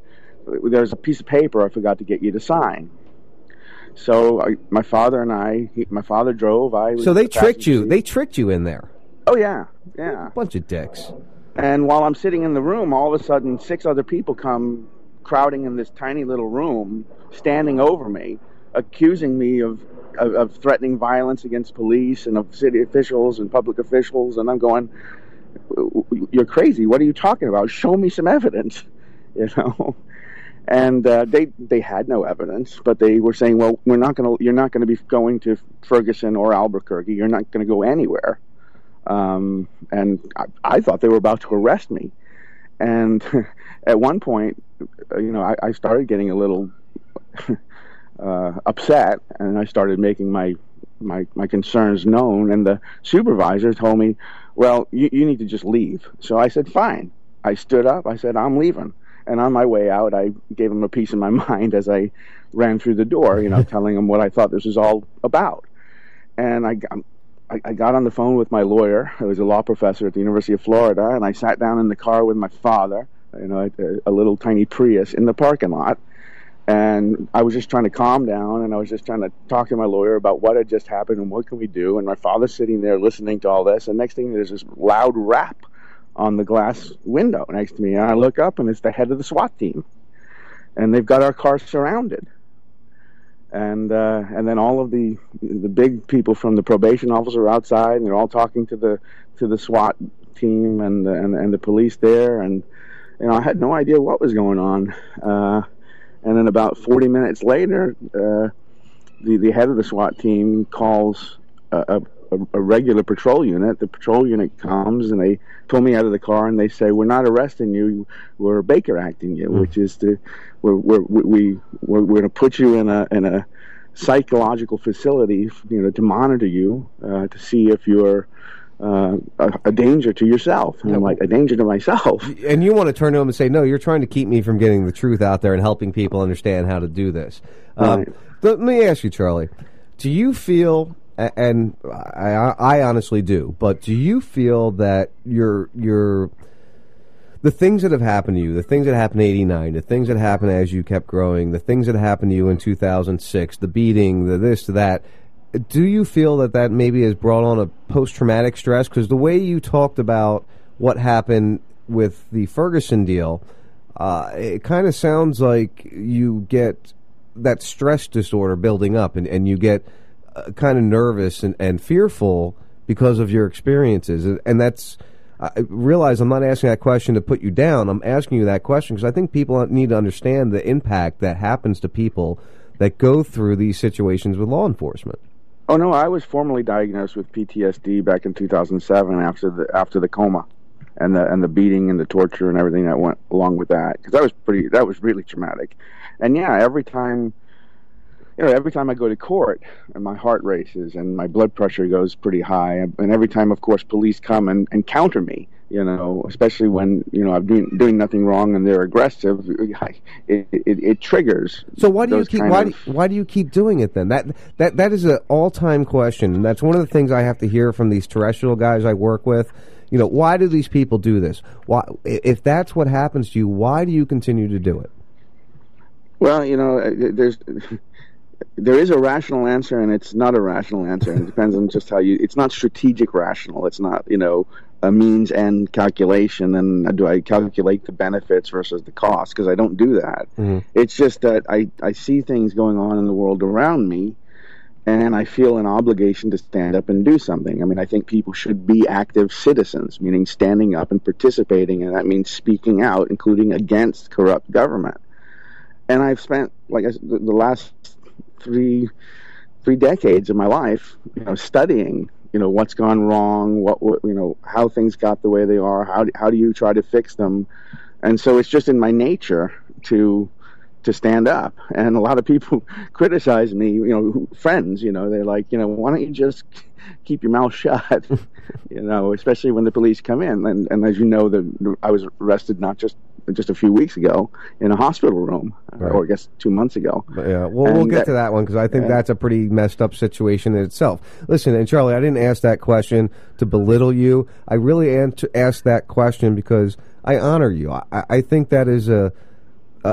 There's a piece of paper I forgot to get you to sign. So I, my father and I, he, my father drove. I was So they the tricked you. seat. They tricked you in there. Oh yeah, yeah. Bunch of dicks. And while I'm sitting in the room, all of a sudden, six other people come crowding in this tiny little room, standing over me, accusing me of, of, of threatening violence against police and of city officials and public officials. And I'm going, "You're crazy! What are you talking about? Show me some evidence!" You know. And uh, they they had no evidence, but they were saying, "Well, we're not going to. You're not going to be going to Ferguson or Albuquerque. You're not going to go anywhere." Um, and I, I thought they were about to arrest me. And at one point, uh, you know, I, I started getting a little uh, upset, and I started making my my my concerns known. And the supervisor told me, "Well, you, you need to just leave." So I said, "Fine." I stood up. I said, "I'm leaving." And on my way out, I gave him a piece of my mind as I ran through the door, you know, telling him what I thought this was all about. And I, got- I, I got on the phone with my lawyer, who was a law professor at the University of Florida, and I sat down in the car with my father, you know, a, a little tiny Prius in the parking lot. And I was just trying to calm down, and I was just trying to talk to my lawyer about what had just happened and what can we do. And my father's sitting there listening to all this, and next thing there's this loud rap on the glass window next to me, and I look up, and it's the head of the SWAT team, and they've got our car surrounded and uh, and then all of the the big people from the probation office are outside, and they're all talking to the to the SWAT team and the, and, and the police there, and you know I had no idea what was going on. Uh, and then about 40 minutes later, uh, the the head of the SWAT team calls a, a, a regular patrol unit. The patrol unit comes and they pull me out of the car and they say, "We're not arresting you. We're Baker acting you, which is to we're, we're, we we're, we're going to put you in a in a psychological facility, you know, to monitor you uh, to see if you're." Uh, a, a danger to yourself, and I'm like a danger to myself. And you want to turn to him and say, "No, you're trying to keep me from getting the truth out there and helping people understand how to do this." Um, Right. Let me ask you, Charlie. Do you feel A- And I, I honestly do. But do you feel that your your the things that have happened to you, the things that happened in '89, the things that happened as you kept growing, the things that happened to you in 2006, the beating, the this, the that. Do you feel that that maybe has brought on a post traumatic stress? Because the way you talked about what happened with the Ferguson deal, uh, it kind of sounds like you get that stress disorder building up and, and you get kind of nervous and, and fearful because of your experiences. And, that's, I realize I'm not asking that question to put you down. I'm asking you that question because I think people need to understand the impact that happens to people that go through these situations with law enforcement. Oh no, I was formally diagnosed with PTSD back in 2007 after the after the coma, and the and the beating and the torture and everything that went along with that. Because that was pretty, that was really traumatic. And yeah, every time, you know, every time I go to court, and my heart races and my blood pressure goes pretty high. And every time, of course, police come and, and counter me. You know, especially when you know I'm doing doing nothing wrong and they're aggressive, it it, it triggers. So why do you keep why of- do, why do you keep doing it then? That that that is an all time question, and that's one of the things I have to hear from these terrestrial guys I work with. You know, why do these people do this? Why, if that's what happens to you, why do you continue to do it? Well, you know, uh, there's there is a rational answer and it's not a rational answer. And it depends on just how you. It's not strategic rational. It's not you know a means end calculation. And do I calculate the benefits versus the cost? Because I don't do that. Mm-hmm. It's just that I I see things going on in the world around me. And I feel an obligation to stand up and do something. I mean, I think people should be active citizens, meaning standing up and participating, and that means speaking out, including against corrupt government and I've spent like I, s- the the last three three decades of my life, you know, studying, you know, what's gone wrong, what, what you know, how things got the way they are, how how do you try to fix them, and so it's just in my nature to to stand up. And a lot of people criticize me, you know, friends, you know, they're like, you know, why don't you just keep your mouth shut, you know, especially when the police come in. And, and as you know, the, I was arrested not just just a few weeks ago in a hospital room, or I guess two months ago. But yeah, well, we'll And get to that one because I think yeah. that's a pretty messed up situation in itself. Listen, and Charlie, I didn't ask that question to belittle you. I really an- to ask that question because I honor you. I- I think that is a,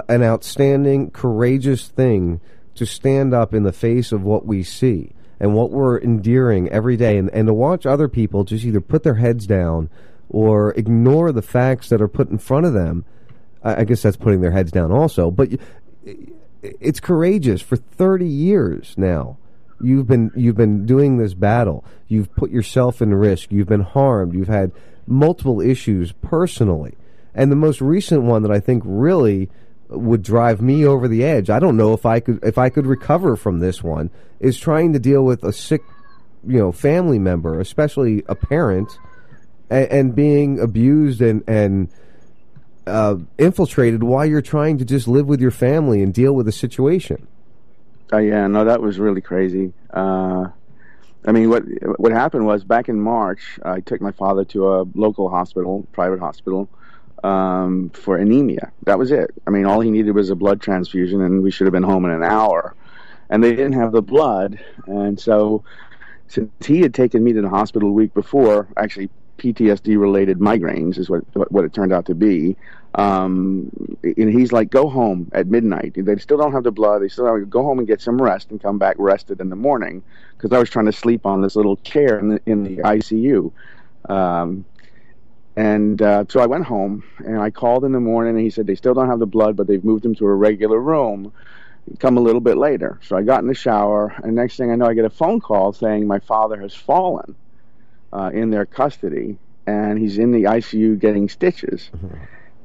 an outstanding, courageous thing to stand up in the face of what we see and what we're enduring every day, and, and to watch other people just either put their heads down or ignore the facts that are put in front of them. I, I guess that's putting their heads down also, but. it's courageous for 30 years now you've been you've been doing this battle you've put yourself in risk you've been harmed you've had multiple issues personally and the most recent one that i think really would drive me over the edge i don't know if i could if i could recover from this one is trying to deal with a sick you know family member especially a parent and, and being abused and and uh, infiltrated while you're trying to just live with your family and deal with the situation. Oh yeah, no, that was really crazy. Uh, I mean, what what happened was back in March, I took my father to a local hospital, private hospital, um, for anemia. That was it. I mean, all he needed was a blood transfusion, and we should have been home in an hour. And they didn't have the blood, and so since he had taken me to the hospital a week before, actually PTSD related migraines is what what it turned out to be. Um, and he's like, go home at midnight. They still don't have the blood. They still have go home and get some rest and come back rested in the morning because I was trying to sleep on this little chair in the in the ICU. Um, and uh, so I went home and I called in the morning and he said they still don't have the blood, but they've moved him to a regular room. Come a little bit later. So I got in the shower and next thing I know, I get a phone call saying my father has fallen uh, in their custody and he's in the ICU getting stitches.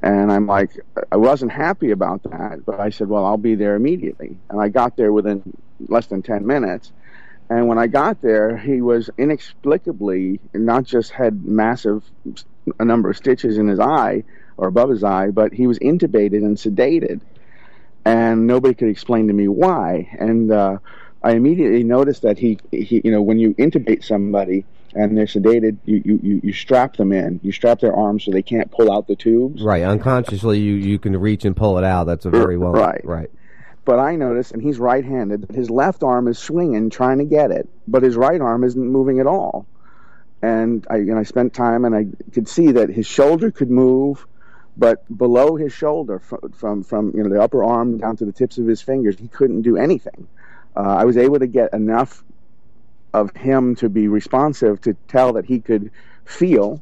And I'm like, I wasn't happy about that, but I said, well, I'll be there immediately. And I got there within less than 10 minutes. And when I got there, he was inexplicably not just had massive, a number of stitches in his eye or above his eye, but he was intubated and sedated. And nobody could explain to me why. And uh, I immediately noticed that he, he, you know, when you intubate somebody, and they're sedated, you, you, you, you strap them in. You strap their arms so they can't pull out the tubes. Right, unconsciously you, you can reach and pull it out. That's a very well Right. right. But I noticed, and he's right-handed, that his left arm is swinging, trying to get it, but his right arm isn't moving at all. And I, and I spent time, and I could see that his shoulder could move, but below his shoulder, from from, from you know the upper arm down to the tips of his fingers, he couldn't do anything. Uh, I was able to get enough of him to be responsive to tell that he could feel.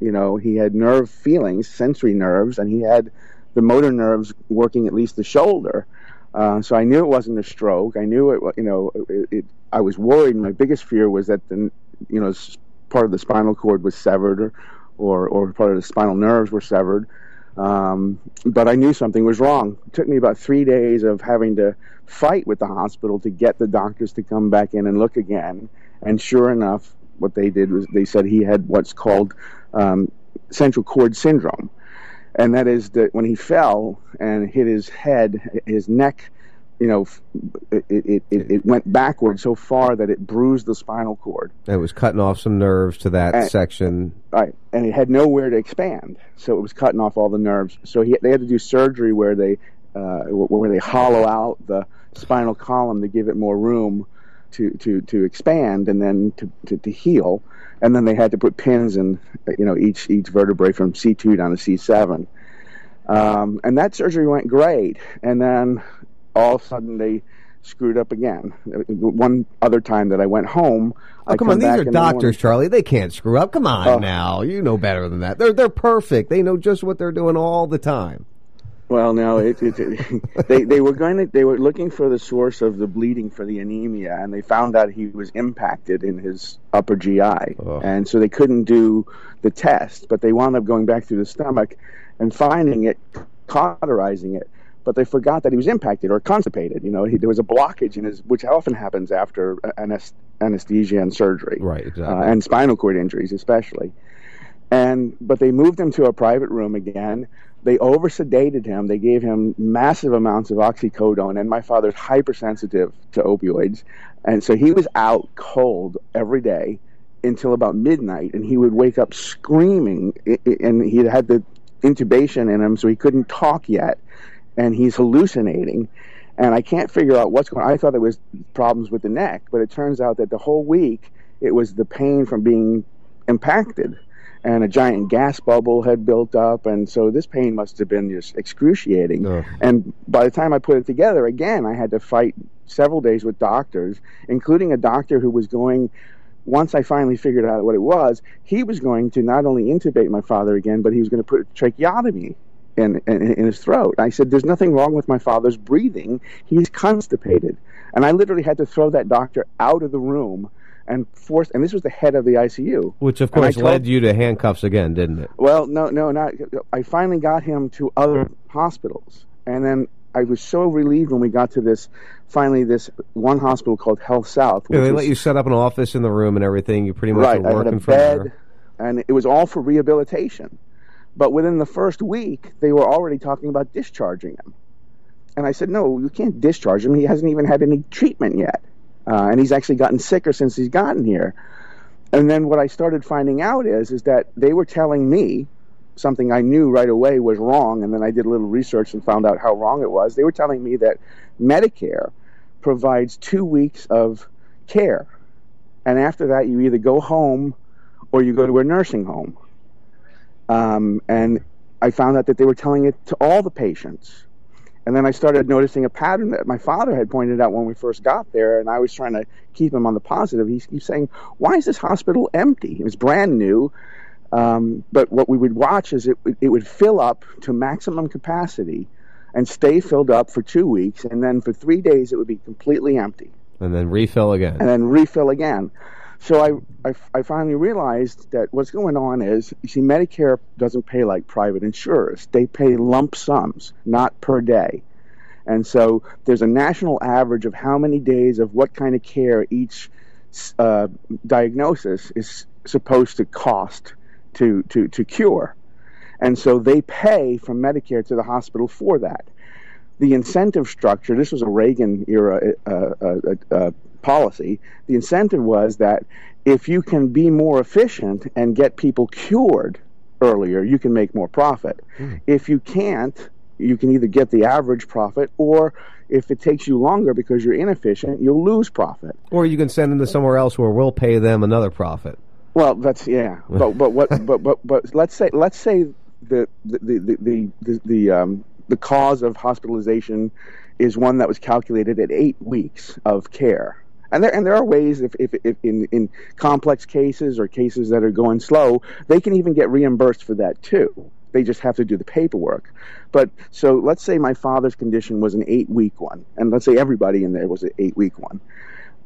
You know, he had nerve feelings, sensory nerves, and he had the motor nerves working at least the shoulder. Uh, so I knew it wasn't a stroke. I knew it. You know, it, it, I was worried. My biggest fear was that the you know part of the spinal cord was severed, or or, or part of the spinal nerves were severed. Um, but I knew something was wrong. It took me about three days of having to fight with the hospital to get the doctors to come back in and look again. And sure enough, what they did was they said he had what's called um, central cord syndrome, and that is that when he fell and hit his head, his neck, you know, it, it, it, it went backward so far that it bruised the spinal cord. It was cutting off some nerves to that And- section. Right, and it had nowhere to expand, so it was cutting off all the nerves. So he, they had to do surgery where they uh, where they hollow out the spinal column to give it more room to, to, to expand and then to, to, to heal. And then they had to put pins in you know each each vertebrae from C two down to C seven. Um, and that surgery went great, and then all of a sudden they screwed up again. One other time that I went home, Oh, I come on, come these are in the doctors, Charlie. They can't screw up. Come on Oh. now, you know better than that. They're they're perfect. They know just what they're doing all the time. Well, no, it, it, it, they they were going to they were looking for the source of the bleeding for the anemia, and they found out he was impacted in his upper GI, oh. and so they couldn't do the test. But they wound up going back through the stomach and finding it, cauterizing it. But they forgot that he was impacted or constipated. You know, he, there was a blockage in his, which often happens after anes- anesthesia and surgery, right? Exactly. uh, and spinal cord injuries, especially and but they moved him to a private room again. They over sedated him. They gave him massive amounts of oxycodone, and my father's hypersensitive to opioids, and so he was out cold every day until about midnight, and he would wake up screaming, and he had the intubation in him, so he couldn't talk yet, and he's hallucinating. And I can't figure out what's going on. I thought it was problems with the neck, but it turns out that the whole week it was the pain from being impacted and a giant gas bubble had built up and so this pain must have been just excruciating and by the time i put it together again i had to fight several days with doctors including a doctor who was going once i finally figured out what it was he was going to not only intubate my father again but he was going to put a tracheotomy in, in, in his throat i said there's nothing wrong with my father's breathing he's constipated and i literally had to throw that doctor out of the room and force and this was the head of the icu Which of course told- led you to handcuffs again, didn't it? well, no, no, not. I finally got him to other hospitals, and then I was so relieved when we got to this. Finally, this one hospital called Health South. Yeah, they was- let you set up an office in the room and everything. You pretty much right. are I had a from bed, there. and it was all for rehabilitation. But within the first week, they were already talking about discharging him. And I said, no, you can't discharge him. He hasn't even had any treatment yet. Uh, and he's actually gotten sicker since he's gotten here. And then what I started finding out is, is that they were telling me something I knew right away was wrong. And then I did a little research and found out how wrong it was. They were telling me that Medicare provides two weeks of care. And after that, you either go home or you go to a nursing home. Um, and I found out that they were telling it to all the patients. And then I started noticing a pattern that my father had pointed out when we first got there, and I was trying to keep him on the positive. He keeps saying, "Why is this hospital empty? It was brand new." Um, but what we would watch is it it would fill up to maximum capacity, and stay filled up for two weeks, and then for three days it would be completely empty And then refill again. and then refill again. So I, I, I finally realized that what's going on is, you see, Medicare doesn't pay like private insurers. They pay lump sums, not per day. And so there's a national average of how many days of what kind of care each uh, diagnosis is supposed to cost to, to, to cure. And so they pay from Medicare to the hospital for that the incentive structure, this was a Reagan era uh, uh, uh, uh, policy. The incentive was that if you can be more efficient and get people cured earlier, you can make more profit. If you can't, you can either get the average profit, or if it takes you longer because you're inefficient, you'll lose profit. Or you can send them to somewhere else where we'll pay them another profit. Well, that's yeah, but but what but but but let's say let's say the the the the the, the um the cause of hospitalization is one that was calculated at eight weeks of care. And there, and there are ways if, if, if in, in complex cases or cases that are going slow, they can even get reimbursed for that too. They just have to do the paperwork. But so let's say my father's condition was an eight week one, and let's say everybody in there was an eight week one.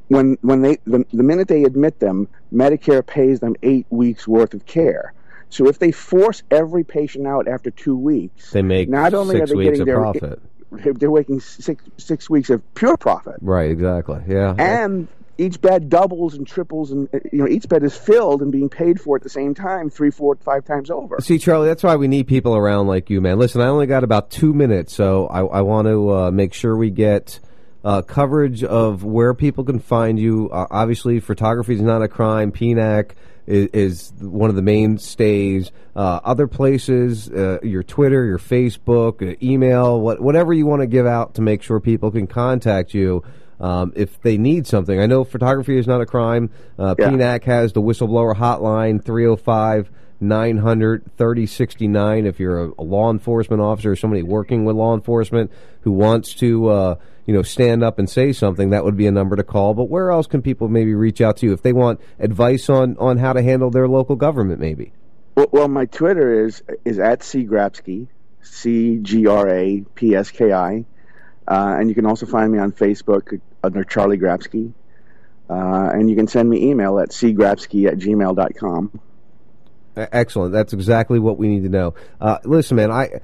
When when they the, the minute they admit them, Medicare pays them eight weeks worth of care. So if they force every patient out after two weeks, They make not only six are they weeks getting their profit. They're making six six weeks of pure profit, Right, exactly. Yeah. and each bed doubles and triples, and uh, you know each bed is filled and being paid for at the same time, three, four, five times over. See, Charlie, that's why we need people around like you, man. Listen, I only got about two minutes, so I, I want to uh, make sure we get uh, coverage of where people can find you. Uh, obviously, photography is not a crime. PINAC is, is one of the mainstays. Uh, other places, uh, your Twitter, your Facebook, uh, email, what, whatever you want to give out to make sure people can contact you. Um, if they need something, I know photography is not a crime. Uh, Yeah. PINAC has the whistleblower hotline 305 900 3069. If you're a, a law enforcement officer or somebody working with law enforcement who wants to, uh, you know, stand up and say something, that would be a number to call. But where else can people maybe reach out to you if they want advice on, on how to handle their local government, maybe? Well, well my Twitter is is at C Grapski, C G R A P S K I, uh, and you can also find me on Facebook under Charlie Grapski, uh, and you can send me email at cgrapski at gmail.com. E- Excellent. That's exactly what we need to know. Uh, listen, man, I.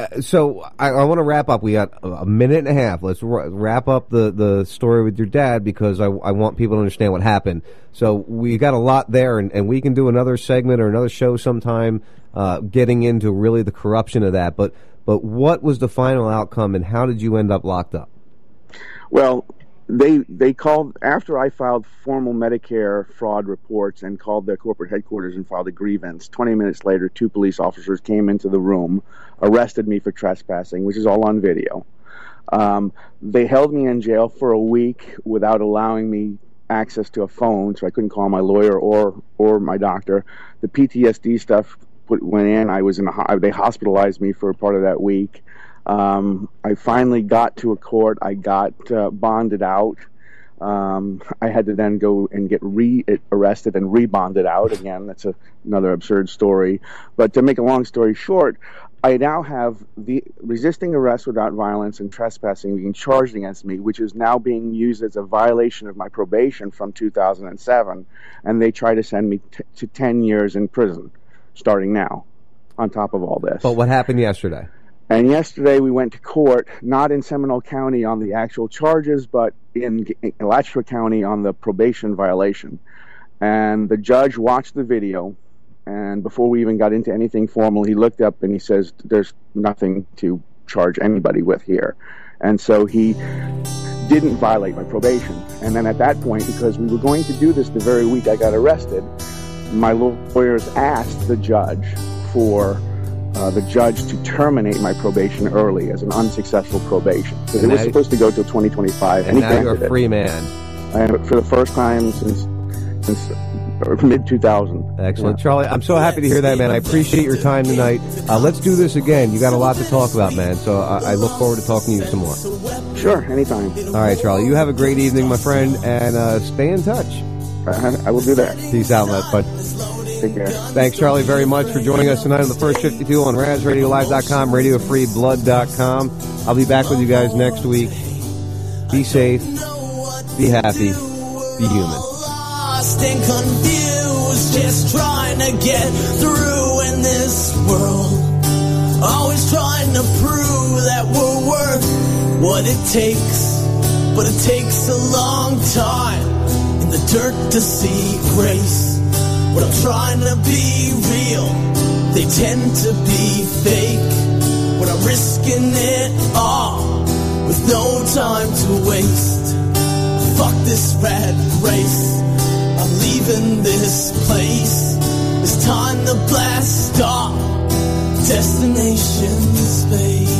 Uh, so I, I want to wrap up. We got a minute and a half. Let's wra- wrap up the, the story with your dad because I, I want people to understand what happened. So we got a lot there, and, and we can do another segment or another show sometime, uh, getting into really the corruption of that. But but what was the final outcome, and how did you end up locked up? Well, they they called after I filed formal Medicare fraud reports and called their corporate headquarters and filed a grievance. Twenty minutes later, two police officers came into the room, arrested me for trespassing, which is all on video. Um, they held me in jail for a week without allowing me access to a phone, so I couldn't call my lawyer or or my doctor. The PTSD stuff put, went in. I was in a, they hospitalized me for part of that week. Um, I finally got to a court. I got uh, bonded out. Um, I had to then go and get re-arrested and rebonded out again. That's a, another absurd story. But to make a long story short, I now have the resisting arrest without violence and trespassing being charged against me, which is now being used as a violation of my probation from 2007, and they try to send me t- to 10 years in prison, starting now. On top of all this. But what happened yesterday? And yesterday we went to court, not in Seminole County on the actual charges, but in, in Alachua County on the probation violation. And the judge watched the video, and before we even got into anything formal, he looked up and he says, "There's nothing to charge anybody with here," and so he didn't violate my probation. And then at that point, because we were going to do this the very week I got arrested, my lawyers asked the judge for uh, the judge to terminate my probation early as an unsuccessful probation because it was supposed to go till 2025. And he now you're a free man. And for the first time since since mid 2000. Excellent, Charlie. I'm so happy to hear that, man. I appreciate your time tonight. Uh, let's do this again. You got a lot to talk about, man. So I, I look forward to talking to you some more. Sure, anytime. All right, Charlie. You have a great evening, my friend, and uh, stay in touch. I, I will do that. Peace out, my bud. Take care. Thanks, Charlie, very much for joining us tonight on the first 52 on RazRadioLive.com, RadioFreeBlood.com. I'll be back with you guys next week. Be safe, be happy, be human. lost and confused, just trying to get through in this world. Always trying to prove that we're worth what it takes, but it takes a long time in the dirt to see grace. When I'm trying to be real, they tend to be fake. When I'm risking it all with no time to waste. Fuck this rat race. I'm leaving this place. It's time to blast off. Destination space.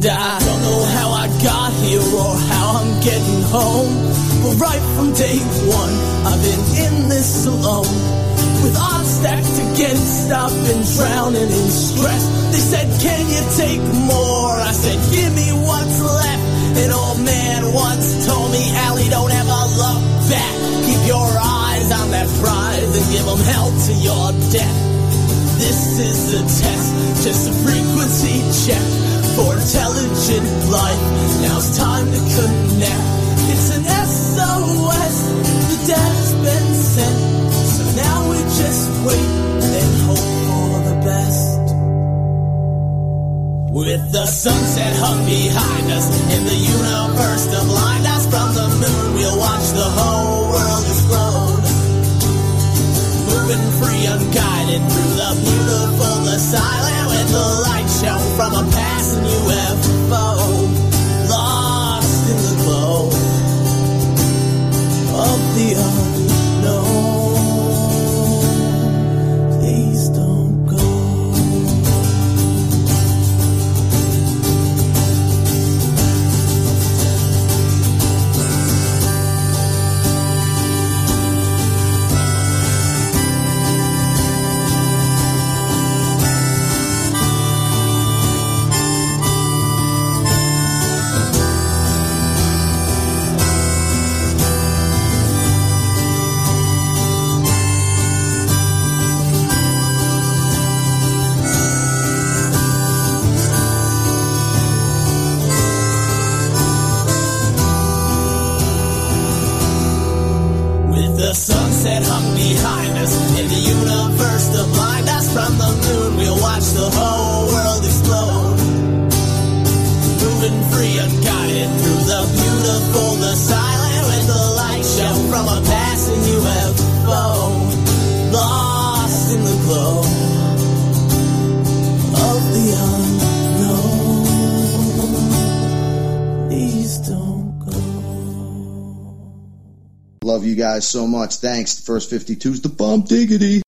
And I don't know how I got here or how I'm getting home. But right from day one, I've been in this alone. With odds stacked against, I've been drowning in stress. They said, Can you take more? I said, Give me what's left. An old man once told me, Allie, don't ever look back. Keep your eyes on that prize and give them hell to your death. This is a test, just a frequency check for intelligent life. Now it's time to connect. It's an SOS, the dad's been sent. So now we just wait and hope for the best. With the sunset hung behind us and the universe to blind us from the moon, we'll watch the whole world explode. Moving free, unguided through the beautiful, silent, with the light show from a passing UFO. Lost in the glow of the unknown. Love you guys so much. Thanks. The first 52's the bump diggity.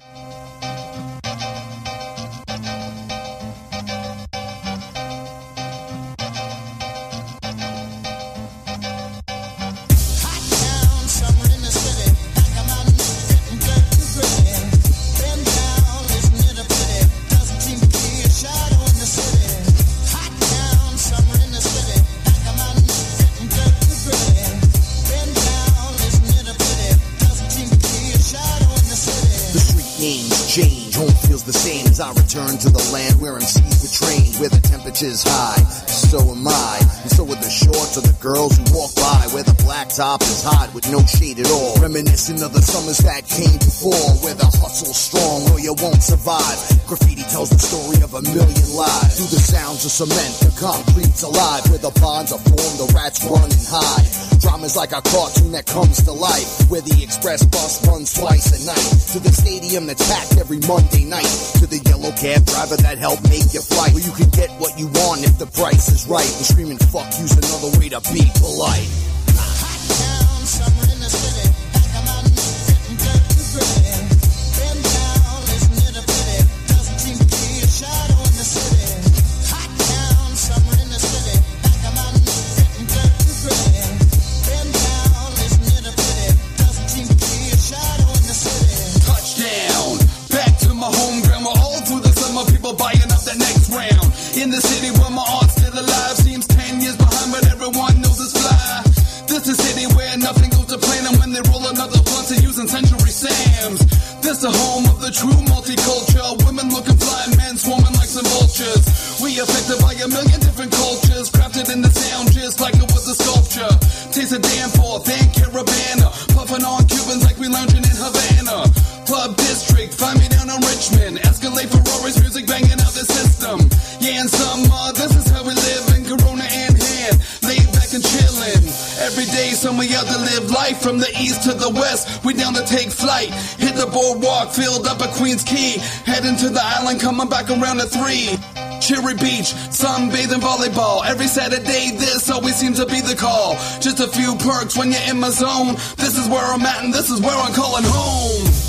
Cement, the concrete's alive, where the bonds are formed, the rats run and hide. Drama's like a cartoon that comes to life, where the express bus runs twice a night. To the stadium that's packed every Monday night. To the yellow cab driver that helped make your flight. Where you can get what you want if the price is right. And screaming fuck you's another way to be polite. The home of the true multicultural. Women looking fly, men swarming like some vultures. We affected by a million from the east to the west. We down to take flight. Hit the boardwalk, filled up at Queens Quay. Heading to the island, coming back around at three. Cherry Beach, sunbathing volleyball. Every Saturday, this always seems to be the call. Just a few perks when you're in my zone. This is where I'm at, and this is where I'm calling home.